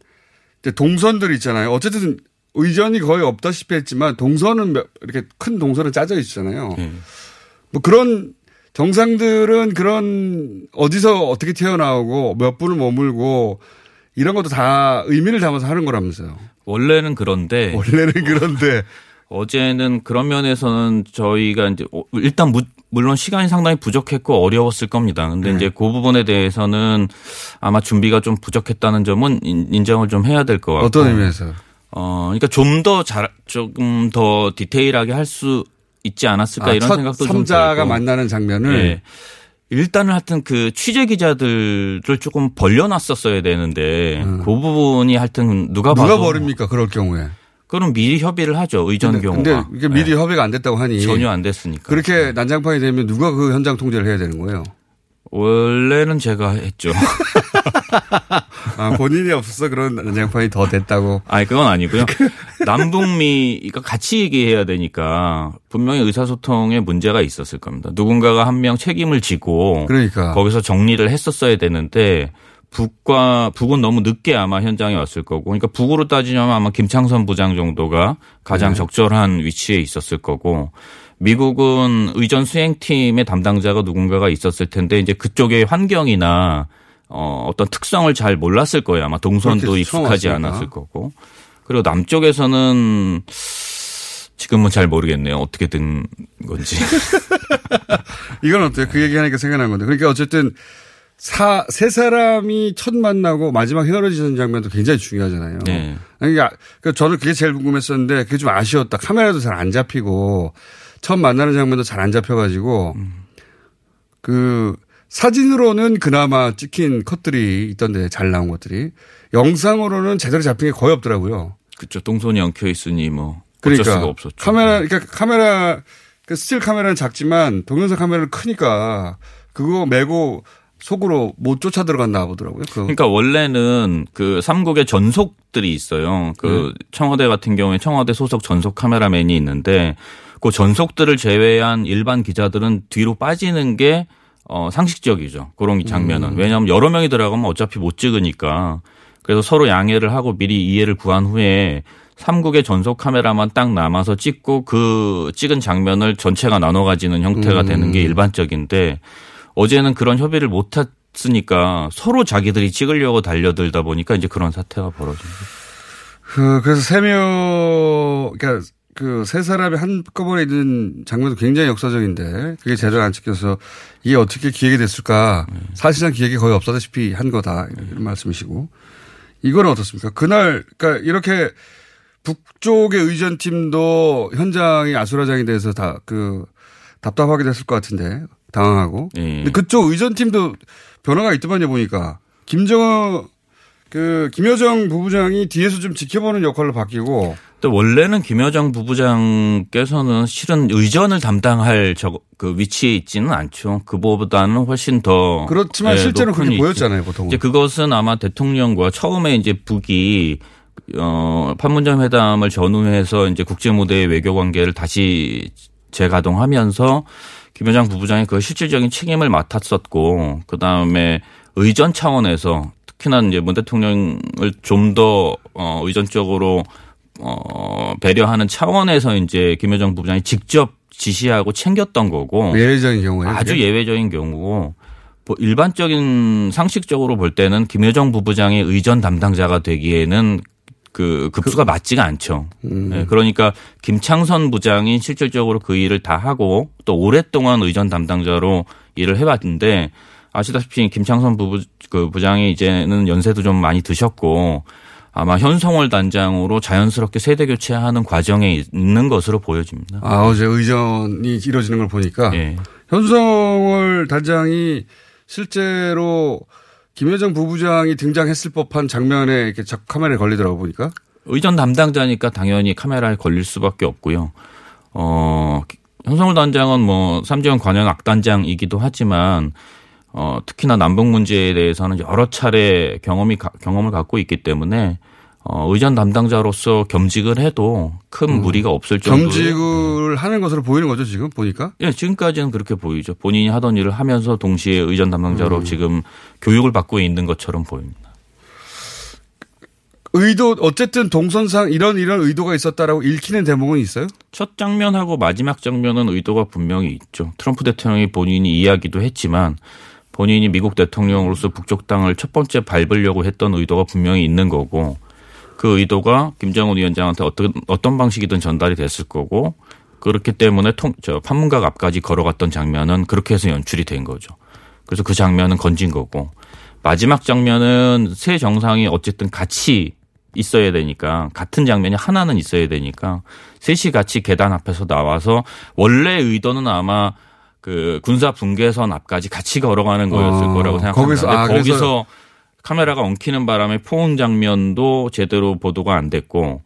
이제 동선들 있잖아요. 어쨌든 의전이 거의 없다시피 했지만 동선은 몇- 이렇게 큰 동선은 짜져 있잖아요. 예. 뭐 그런 정상들은 그런 어디서 어떻게 튀어나오고 몇 분을 머물고 이런 것도 다 의미를 담아서 하는 거라면서요. 원래는 그런데 원래는 그런데 어제는 그런 면에서는 저희가 이제 어, 일단 무- 물론 시간이 상당히 부족했고 어려웠을 겁니다. 근데 네. 이제 그 부분에 대해서는 아마 준비가 좀 부족했다는 점은 인- 인정을 좀 해야 될 것 같고. 어떤 의미에서? 어, 그러니까 좀 더 잘, 조금 더 디테일하게 할 수 있지 않았을까 아, 이런 첫 생각도 좀 삼자가 들고. 만나는 장면을 예. 일단은 하여튼 그 취재 기자들을 조금 벌려놨었어야 되는데 그 부분이 하여튼 누가 봐도 음. 누가 버립니까 그럴 경우에? 그럼 미리 협의를 하죠 의전 근데, 경우가. 근데 이게 미리 예. 협의가 안 됐다고 하니 전혀 안 됐으니까. 그렇게 난장판이 되면 누가 그 현장 통제를 해야 되는 거예요? 원래는 제가 했죠. 아, 본인이 없어서 그런 난장판이 더 됐다고. 아니 그건 아니고요. 남북미가 같이 얘기해야 되니까 분명히 의사소통에 문제가 있었을 겁니다. 누군가가 한 명 책임을 지고 그러니까. 거기서 정리를 했었어야 되는데 북과 북은 너무 늦게 아마 현장에 왔을 거고 그러니까 북으로 따지면 아마 김창선 부장 정도가 가장 네. 적절한 위치에 있었을 거고 미국은 의전 수행팀의 담당자가 누군가가 있었을 텐데 이제 그쪽의 환경이나 어, 어떤 특성을 잘 몰랐을 거예요. 아마 동선도 익숙하지. 않았을 거고. 그리고 남쪽에서는 지금은 잘 모르겠네요. 어떻게 된 건지. 이건 어때요? 그 얘기하니까 생각난 건데. 그러니까 어쨌든 사, 세 사람이 첫 만나고 마지막 헤어지는 장면도 굉장히 중요하잖아요. 네. 그러니까 그 저는 그게 제일 궁금했었는데 그게 좀 아쉬웠다. 카메라도 잘 안 잡히고 처음 만나는 장면도 잘 안 잡혀가지고 그 사진으로는 그나마 찍힌 컷들이 있던데 잘 나온 것들이 영상으로는 제대로 잡힌 게 거의 없더라고요. 그쵸. 동선이 엉켜 있으니 뭐 어쩔 그러니까 수가 없었죠. 카메라 그러니까 카메라 그 스틸 카메라는 작지만 동영상 카메라는 크니까 그거 메고 속으로 못 쫓아 들어갔나 보더라고요. 그 그러니까 원래는 그 삼국의 전속들이 있어요. 그 네. 청와대 같은 경우에 청와대 소속 전속 카메라맨이 있는데 그 전속들을 제외한 일반 기자들은 뒤로 빠지는 게 어, 상식적이죠. 그런 장면은. 음. 왜냐하면 여러 명이 들어가면 어차피 못 찍으니까. 그래서 서로 양해를 하고 미리 이해를 구한 후에 삼국의 전속 카메라만 딱 남아서 찍고 그 찍은 장면을 전체가 나눠 가지는 형태가 음. 되는 게 일반적인데 어제는 그런 협의를 못 했으니까 서로 자기들이 찍으려고 달려들다 보니까 이제 그런 사태가 벌어진 거죠. 그, 그래서 세 명, 그러니까 그 세 사람이 한꺼번에 있는 장면도 굉장히 역사적인데 그게 제대로 안 찍혀서 이게 어떻게 기획이 됐을까. 사실상 기획이 거의 없다시피 한 거다. 이런 말씀이시고. 이거는 어떻습니까? 그날, 그러니까 이렇게 북쪽의 의전팀도 현장이 아수라장이 돼서 다 그 답답하게 됐을 것 같은데 당황하고. 근데 그쪽 의전팀도 변화가 있더만요 보니까 김정은 그 김여정 부부장이 뒤에서 좀 지켜보는 역할로 바뀌고 또 원래는 김여정 부부장께서는 실은 의전을 담당할 저 그 위치에 있지는 않죠. 그보다는 훨씬 더 그렇지만 예, 실제로 그렇게 위치. 보였잖아요, 보통은. 이제 그것은 아마 대통령과 처음에 이제 북이 어 판문점 회담을 전후해서 이제 국제 무대의 외교 관계를 다시 재가동하면서 김여정 부부장이 그 실질적인 책임을 맡았었고 그 다음에 의전 차원에서 특히나 이제 문 대통령을 좀 더 어, 의전적으로 어, 배려하는 차원에서 이제 김여정 부부장이 직접 지시하고 챙겼던 거고 예외적인 경우에 아주? 예외적인 경우고 뭐 일반적인 상식적으로 볼 때는 김여정 부부장이 의전 담당자가 되기에는 그 급수가 맞지가 않죠. 음. 네, 그러니까 김창선 부장이 실질적으로 그 일을 다 하고 또 오랫동안 의전 담당자로 일을 해왔는데 아시다시피 김창선 부부 그 부장이 이제는 연세도 좀 많이 드셨고 아마 현성월 단장으로 자연스럽게 세대 교체하는 과정에 있는 것으로 보여집니다. 아, 어제 의전이 이루어지는 걸 보니까 예. 현성월 단장이 실제로 김여정 부부장이 등장했을 법한 장면에 이렇게 자- 카메라에 걸리더라고 보니까. 의전 담당자니까 당연히 카메라에 걸릴 수밖에 없고요. 어, 현성울 단장은 뭐 삼지원 관영 악단장이기도 하지만 어, 특히나 남북 문제에 대해서는 여러 차례 경험이 가- 경험을 갖고 있기 때문에 어, 의전 담당자로서 겸직을 해도 큰 무리가 없을 정도의 겸직을 하는 것으로 보이는 거죠 지금 보니까. 예, 지금까지는 그렇게 보이죠. 본인이 하던 일을 하면서 동시에 의전 담당자로 음. 지금 교육을 받고 있는 것처럼 보입니다. 의도 어쨌든 동선상 이런 이런 의도가 있었다라고 읽히는 대목은 있어요? 첫 장면하고 마지막 장면은 의도가 분명히 있죠. 트럼프 대통령이 본인이 이야기도 했지만 본인이 미국 대통령으로서 북쪽 땅을 첫 번째 밟으려고 했던 의도가 분명히 있는 거고 그 의도가 김정은 위원장한테 어떤 어떤 방식이든 전달이 됐을 거고 그렇기 때문에 통, 저 판문각 앞까지 걸어갔던 장면은 그렇게 해서 연출이 된 거죠. 그래서 그 장면은 건진 거고 마지막 장면은 세 정상이 어쨌든 같이 있어야 되니까 같은 장면이 하나는 있어야 되니까 셋이 같이 계단 앞에서 나와서 원래 의도는 아마 그 군사 분계선 앞까지 같이 걸어가는 거였을 어, 거라고 생각합니다. 거기서- 아, 거기서 카메라가 엉키는 바람에 포옹 장면도 제대로 보도가 안 됐고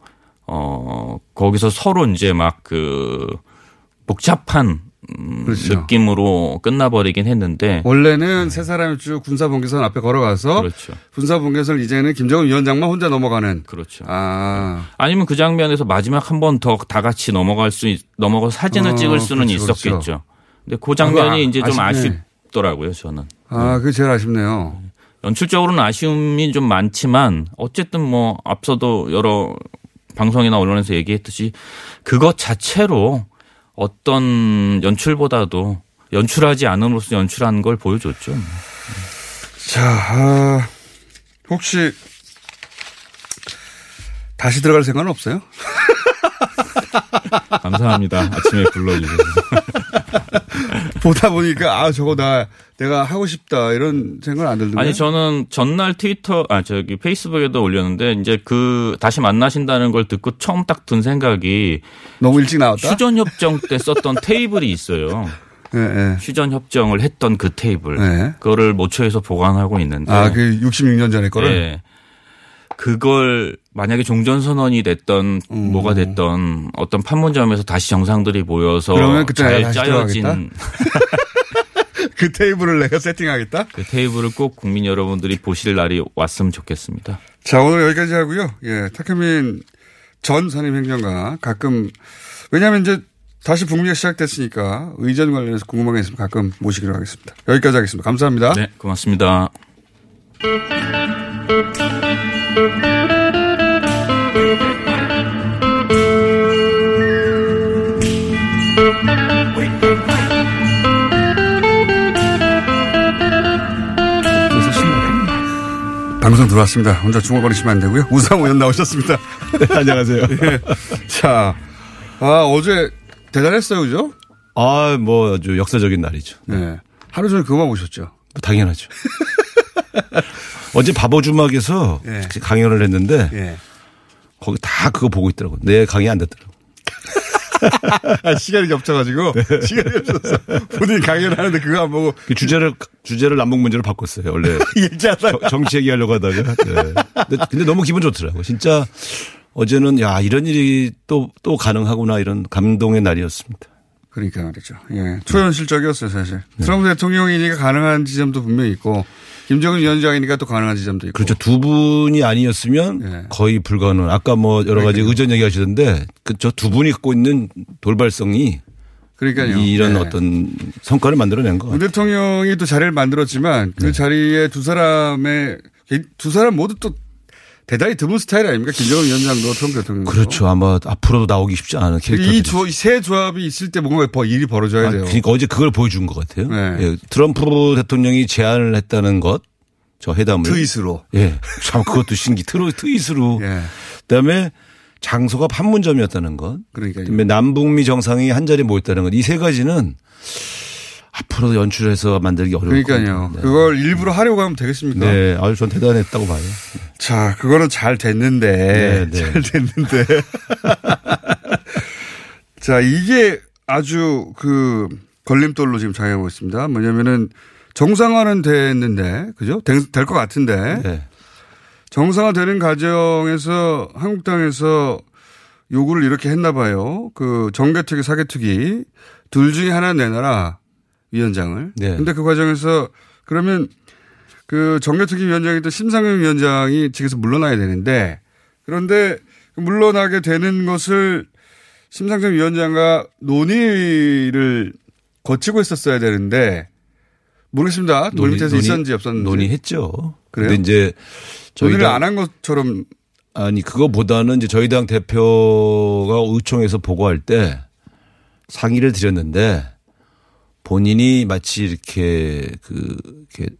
어 거기서 서로 이제 막 그 복잡한 음, 그렇죠. 느낌으로 끝나버리긴 했는데 원래는 세 사람이 쭉 군사 분계선 앞에 걸어가서 그렇죠. 군사 분계선 이제는 김정은 위원장만 혼자 넘어가는. 그렇죠. 아. 아니면 그 장면에서 마지막 한 번 더 다 같이 넘어갈 수 있, 넘어가 사진을 어, 찍을 수는 그렇죠, 있었겠죠. 그렇죠. 근데 그 장면이 아- 이제 좀 아쉽네. 아쉽더라고요, 저는. 아, 그게 제일 아쉽네요. 연출적으로는 아쉬움이 좀 많지만 어쨌든 뭐 앞서도 여러 방송이나 언론에서 얘기했듯이 그것 자체로 어떤 연출보다도 연출하지 않음으로써 연출한 걸 보여줬죠. 자, 아, 혹시 다시 들어갈 생각은 없어요? 감사합니다. 아침에 불러주셔서. 보다 보니까 아 저거 나 내가 하고 싶다 이런 생각은 안 들던가요? 아니 저는 전날 트위터 아 저기 페이스북에도 올렸는데 이제 그 다시 만나신다는 걸 듣고 처음 딱 든 생각이 너무 일찍 나왔다. 휴전 협정 때 썼던 테이블이 있어요. 네, 휴전 협정을 했던 그 테이블 네. 그거를 모처에서 보관하고 있는데 아, 그 66년 전에 거를? 네. 그걸 만약에 종전선언이 됐던 음. 뭐가 됐던 어떤 판문점에서 다시 정상들이 모여서 그러면 그때 잘 짜여진? 그 테이블을 내가 세팅하겠다? 그 테이블을 꼭 국민 여러분들이 보실 날이 왔으면 좋겠습니다. 자, 오늘 여기까지 하고요. 예, 탁현민 전 산림행정가 가끔, 왜냐하면 이제 다시 북미가 시작됐으니까 의전 관련해서 궁금한 게 있으면 가끔 모시기로 하겠습니다. 여기까지 하겠습니다. 감사합니다. 네, 고맙습니다. 방송 들어왔습니다. 혼자 중얼거리시면 안 되고요. 우상호 의원 나오셨습니다. 안녕하세요. 예. 자, 아, 어제 대단했어요, 그죠? 아, 뭐 아주 역사적인 날이죠. 네. 하루 종일 그거만 보셨죠? 당연하죠. 어제 바보 주막에서 예. 강연을 했는데 예. 거기 다 그거 보고 있더라고. 내 강의 안 듣더라고. 아, 시간이 겹쳐가지고. 시간이 겹쳐서. 본인이 강연을 하는데 그거 안 보고. 그 주제를 주제를 남북 문제로 바꿨어요. 원래. 정- 정치 얘기하려고 하다가. 네. 근데, 근데 너무 기분 좋더라고. 진짜 어제는 야 이런 일이 또 또 가능하구나 이런 감동의 날이었습니다. 그러니까 말이죠. 예. 초현실적이었어요, 사실. 네. 트럼프 대통령이니까 가능한 지점도 분명히 있고, 김정은 위원장이니까 또 가능한 지점도 있고. 그렇죠. 두 분이 아니었으면 네. 거의 불가능. 아까 뭐 여러 가지 의전 얘기 하시던데 그 저 두 분이 갖고 있는 돌발성이 그러니까요. 이런 네. 어떤 성과를 만들어낸 거 문. 대통령이 또 자리를 만들었지만 네. 그 자리에 두 사람의 두 사람 모두 또 대단히 드문 스타일 아닙니까? 김정은 위원장도 트럼프 대통령도. 그렇죠. 아마 앞으로도 나오기 쉽지 않은 캐릭터들이. 이세 조합이 있을 때 뭔가 더 일이 벌어져야 아, 돼요. 그러니까 어제 그걸 보여준 것 같아요. 네. 예, 트럼프 대통령이 제안을 했다는 것, 저 회담을. 트윗으로. 예. 참 그것도 신기. 트로, 트윗으로. 예. 그다음에 장소가 판문점이었다는 것. 그러니까요. 그다음에 남북미 정상이 한 자리에 모였다는 것. 이 세 가지는 앞으로도 연출해서 만들기 어려울 그러니까요. 겁니다. 그걸 일부러 하려고 하면 되겠습니까? 네. 아주 전 대단했다고 봐요. 자, 그거는 잘 됐는데. 네, 네. 잘 됐는데. 자, 이게 아주 그 걸림돌로 지금 작용하고 있습니다. 뭐냐면은 정상화는 됐는데, 그죠? 될 것 같은데. 네. 정상화 되는 과정에서 한국당에서 요구를 이렇게 했나 봐요. 그 정개특위, 사개특위 둘 중에 하나 내놔라 위원장을. 네. 근데 그 과정에서 그러면 그 정개특위 위원장이던 심상영 위원장이 직에서 물러나야 되는데 그런데 그 물러나게 되는 것을 심상정 위원장과 논의를 거치고 있었어야 되는데 모르겠습니다. 논의 밑에서 있었는지 없었는지. 논의했죠. 그래요? 근데 이제 저희 논의를 당- 안한 것처럼 아니 그거보다는 이제 저희 당 대표가 의총에서 보고할 때 상의를 드렸는데 본인이 마치 이렇게 그 이렇게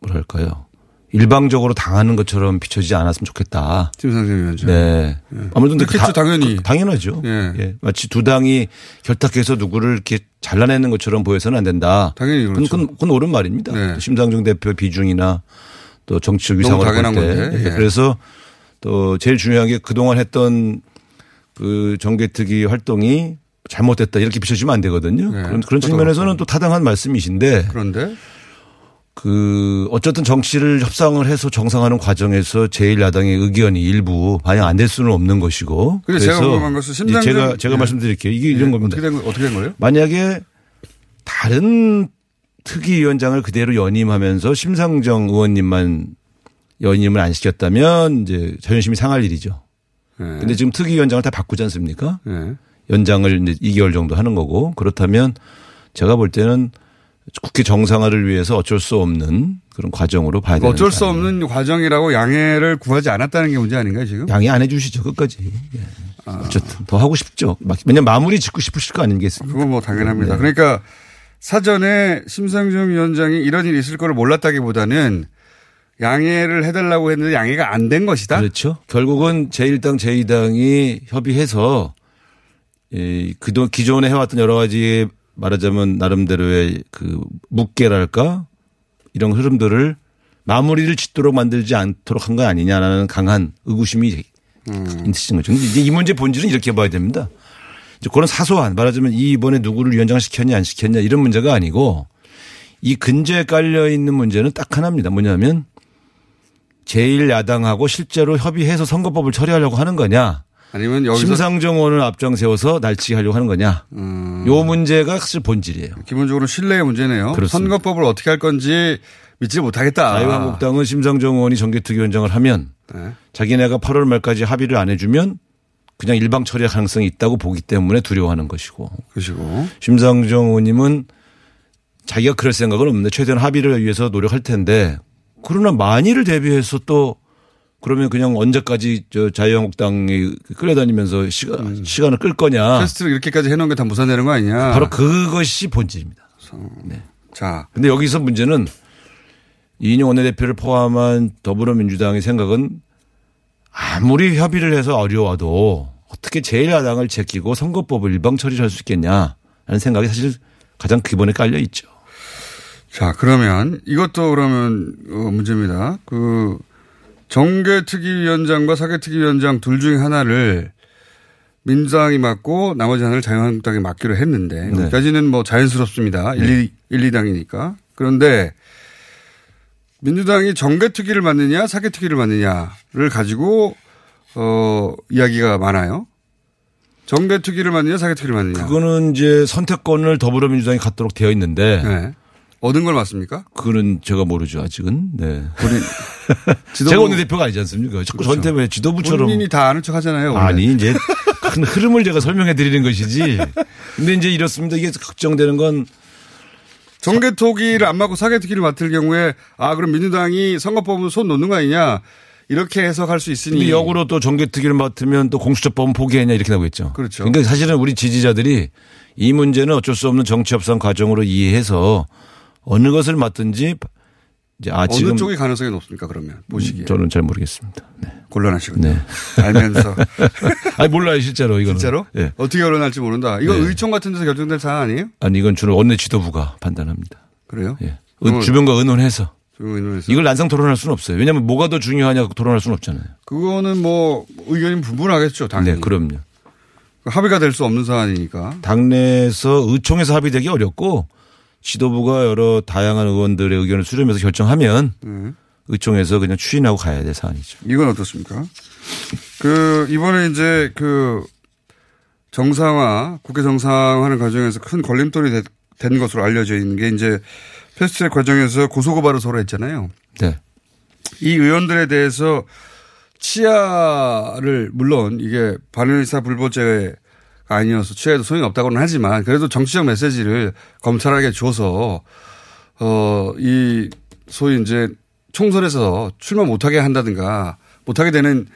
뭐랄까요 일방적으로 당하는 것처럼 비춰지지 않았으면 좋겠다. 심상정 위원장. 네. 예. 아무래도 근데 그렇겠죠, 당연히. 그- 당연하죠. 예. 예. 마치 두 당이 결탁해서 누구를 이렇게 잘라내는 것처럼 보여서는 안 된다. 당연히 그렇죠. 그건, 그건 옳은 말입니다. 네. 심상정 대표 비중이나 또 정치적 위상을 당연한 볼 때. 건데. 예. 그래서 또 제일 중요한 게 그동안 했던 그 정개특위 활동이 잘못됐다 이렇게 비춰지면 안 되거든요. 네. 그런, 그런 측면에서는 또 타당한 말씀이신데 그런데 그 어쨌든 정치를 협상을 해서 정상하는 과정에서 제1야당의 의견이 일부 반영 안 될 수는 없는 것이고. 근데 제가 궁금한 것은 심상정- 제가 제가 예. 말씀드릴게요. 이게 예. 이런 겁니다. 어떻게 된, 거- 어떻게 된 거예요? 만약에 다른 특위위원장을 그대로 연임하면서 심상정 의원님만 연임을 안 시켰다면 이제 자존심이 상할 일이죠. 네. 근데 지금 특위위원장을 다 바꾸지 않습니까? 네. 연장을 이제 2개월 정도 하는 거고 그렇다면 제가 볼 때는 국회 정상화를 위해서 어쩔 수 없는 그런 과정으로 봐야 되는 어쩔 수 없는 과정이라고 양해를 구하지 않았다는 게 문제 아닌가요, 지금? 양해 안 해주시죠 끝까지. 예. 어쨌든 더 하고 싶죠. 막- 왜냐면 마무리 짓고 싶으실 거 아니겠습니까? 그건 뭐 당연합니다. 네. 그러니까 사전에 심상정 위원장이 이런 일이 있을 거를 몰랐다기보다는 양해를 해달라고 했는데 양해가 안 된 것이다. 그렇죠. 결국은 제1당, 제2당이 협의해서 이 그동 기존에 해왔던 여러 가지 말하자면 나름대로의 그 묵계랄까 이런 흐름들을 마무리를 짓도록 만들지 않도록 한 거 아니냐라는 강한 의구심이 음. 있으신 거죠. 근데 이제 이 문제 본질은 이렇게 봐야 됩니다. 이제 그런 사소한 말하자면 이번에 누구를 위원장 시켰냐 안 시켰냐 이런 문제가 아니고 이 근저에 깔려 있는 문제는 딱 하나입니다. 뭐냐면 제1야당하고 실제로 협의해서 선거법을 처리하려고 하는 거냐. 아니면 여기서 심상정 의원을 앞장 세워서 날치기 하려고 하는 거냐. 음. 요 문제가 사실 본질이에요. 기본적으로 신뢰의 문제네요. 그렇습니다. 선거법을 어떻게 할 건지 믿지 못하겠다. 자유한국당은 심상정 의원이 정개특위원장을 하면 네. 자기네가 8월 말까지 합의를 안 해주면 그냥 일방 처리할 가능성이 있다고 보기 때문에 두려워하는 것이고. 그시고 심상정 의원님은 자기가 그럴 생각은 없는데 최대한 합의를 위해서 노력할 텐데 그러나 만일을 대비해서 또 그러면 그냥 언제까지 저 자유한국당이 끌려다니면서 시간, 시간을 끌 거냐. 테스트를 이렇게까지 해놓은 게 다 무산되는 거 아니냐. 바로 그것이 본질입니다. 네. 자. 근데 여기서 문제는 이인영 원내대표를 포함한 더불어민주당의 생각은 아무리 협의를 해서 어려워도 어떻게 제1야당을 제끼고 선거법을 일방 처리를 할 수 있겠냐 하는 생각이 사실 가장 기본에 깔려 있죠. 자, 그러면 이것도 그러면 어, 문제입니다. 그 정계특위위원장과 사개특위위원장 둘 중에 하나를 민주당이 맡고 나머지 하나를 자유한국당이 맡기로 했는데 네. 여기까지는 뭐 자연스럽습니다. 네. 1, 2, 1, 2당이니까. 그런데 민주당이 정계특위를 맡느냐 사개특위를 맡느냐를 가지고 어 이야기가 많아요. 정계특위를 맡느냐 사개특위를 맡느냐. 그거는 이제 선택권을 더불어민주당이 갖도록 되어 있는데 네. 얻은 걸 맞습니까? 그거는 제가 모르죠 아직은. 네. 본인 지도부- 제가 원내대표가 아니지 않습니까? 자꾸 그렇죠. 저한테 왜 지도부처럼 본인이 다 아는 척 하잖아요. 원래. 아니 이제 큰 흐름을 제가 설명해 드리는 것이지. 근데 이제 이렇습니다. 이게 걱정되는 건 정개특위를 안 맡고 사개특위를 맡을 경우에 아 그럼 민주당이 선거법으로 손 놓는 거 아니냐 이렇게 해석할 수 있으니 근데 역으로 또 정개특위를 맡으면 또 공수처법은 포기했냐 이렇게 나오고 있죠. 그렇죠. 그러니까 사실은 우리 지지자들이 이 문제는 어쩔 수 없는 정치 협상 과정으로 이해해서 어느 것을 맡든지 이제 아 어느 쪽이 가능성이 높습니까 그러면 보시기에 저는 잘 모르겠습니다. 네. 곤란하시군요. 알면서 아니 몰라요 실제로 이거는. 진짜로 예. 어떻게 결론날지 모른다. 이거 네. 의총 같은 데서 결정될 사안 아니에요? 아니 이건 주로 원내 지도부가 판단합니다. 그래요? 예. 그건- 주변과 의논해서. 의논해서. 이걸 난상 토론할 수는 없어요. 왜냐하면 뭐가 더 중요하냐고 토론할 수는 없잖아요. 그거는 뭐 의견이 분분하겠죠 당연히. 네, 그럼요. 합의가 될 수 없는 사안이니까. 당내에서 의총에서 합의되기 어렵고 지도부가 여러 다양한 의원들의 의견을 수렴해서 결정하면 네. 의총에서 그냥 추진하고 가야 될 사안이죠. 이건 어떻습니까? 그 이번에 이제 그 정상화 국회 정상화하는 과정에서 큰 걸림돌이 되- 된 것으로 알려져 있는 게 이제 패스트트랙 과정에서 고소고발을 서로 했잖아요. 네. 이 의원들에 대해서 치아를 물론 이게 반의사 불법죄가 아니어서 치아에도 소용이 없다고는 하지만 그래도 정치적 메시지를 검찰에게 줘서 어 이 소위 이제 총선에서 출마 못하게 한다든가 못하게 되는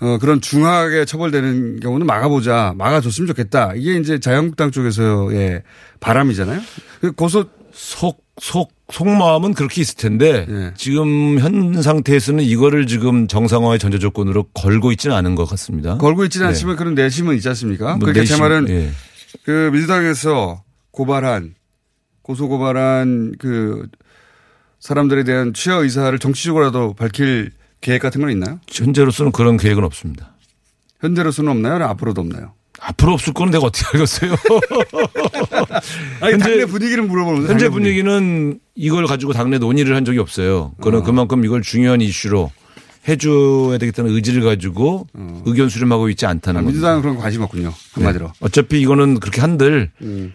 어 그런 중하게 처벌되는 경우는 막아보자 막아줬으면 좋겠다 이게 이제 자유한국당 쪽에서의 바람이잖아요. 그 고소 속, 속, 속마음은 그렇게 있을 텐데 네. 지금 현 상태에서는 이거를 지금 정상화의 전제 조건으로 걸고 있지는 않은 것 같습니다. 걸고 있지는 네. 않지만 그런 내심은 있지 않습니까? 뭐 그러니까 제 내심, 말은 예. 그 민주당에서 고발한 고소 고발한 그 사람들에 대한 취하 의사를 정치적으로라도 밝힐 계획 같은 건 있나요? 현재로서는 그런 계획은 없습니다. 현재로서는 없나요? 앞으로도 없나요? 앞으로 없을 거는 내가 어떻게 알겠어요? 아니, 현재- 당내 분위기를 물어보는 현재 분위기는 이걸 가지고 당내 논의를 한 적이 없어요. 그는 어. 그만큼 이걸 중요한 이슈로 해줘야 되겠다는 의지를 가지고 의견 수렴하고 있지 않다는. 어. 민주당은 그런 거 관심 없군요. 한마디로. 네. 어차피 이거는 그렇게 한들 음.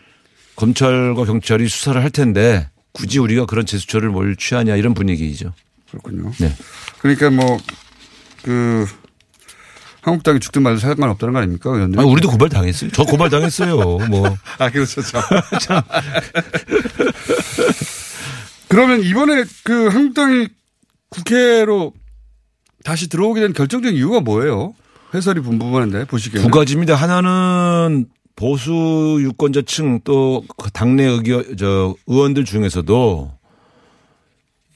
검찰과 경찰이 수사를 할 텐데 굳이 우리가 그런 제스처를 뭘 취하냐 이런 분위기이죠. 그렇군요. 네. 그러니까 뭐 그 한국당이 죽든 말든 상관없다는 거 아닙니까? 의원들? 아니, 우리도 고발 당했어요. 저 고발 당했어요. 뭐. 아, 그렇죠. 참. 참. 그러면 이번에 그 한국당이 국회로 다시 들어오게 된 결정적인 이유가 뭐예요? 해설이 분분한데 보시기에는. 두 가지입니다. 하나는 보수 유권자층 또그 당내 의견 저 의원들 중에서도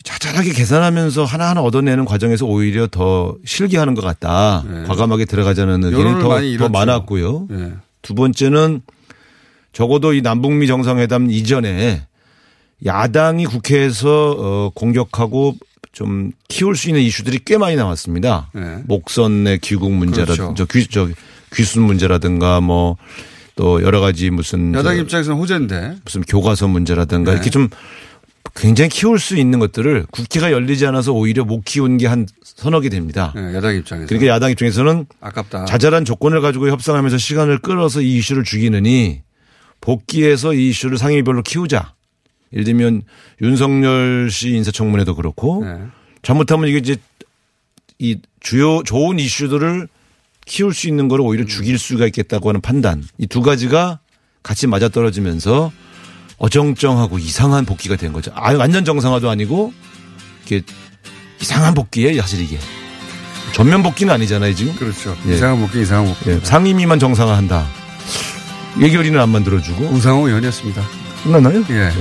자잘하게 계산하면서 하나하나 얻어내는 과정에서 오히려 더 실기하는 것 같다. 과감하게 들어가자는 의견이 더, 더. 많았고요. 네. 두 번째는 적어도 이 남북미 정상회담 이전에 야당이 국회에서 어, 공격하고 좀 키울 수 있는 이슈들이 꽤 많이 나왔습니다. 네. 목선의 귀국 문제라든가 그렇죠. 저 귀, 저 귀순 문제라든가 뭐 또 여러 가지 무슨 야당 저 입장에서는 호재인데. 무슨 교과서 문제라든가 네. 이렇게 좀 굉장히 키울 수 있는 것들을 국회가 열리지 않아서 오히려 못 키운 게 한 서너 개 됩니다. 네, 야당 입장에서. 그러니까 야당 입장에서는 아깝다. 자잘한 조건을 가지고 협상하면서 시간을 끌어서 이 이슈를 죽이느니 복귀해서 이 이슈를 상임위별로 키우자. 예를 들면 윤석열 씨 인사청문회도 그렇고 네. 잘못하면 이게 이제 이 주요 좋은 이슈들을 키울 수 있는 거를 오히려 죽일 수가 있겠다고 하는 판단. 이 두 가지가 같이 맞아떨어지면서 어정쩡하고 이상한 복귀가 된 거죠. 아 완전 정상화도 아니고 이게 이상한 복귀에 사실 이게 전면 복귀는 아니잖아요 지금. 그렇죠. 예. 이상한 복귀, 이상한 복귀. 예, 상임위만 정상화한다. 예결위는 안 만들어주고. 우상호 의원이었습니다. 끝났나요? 예.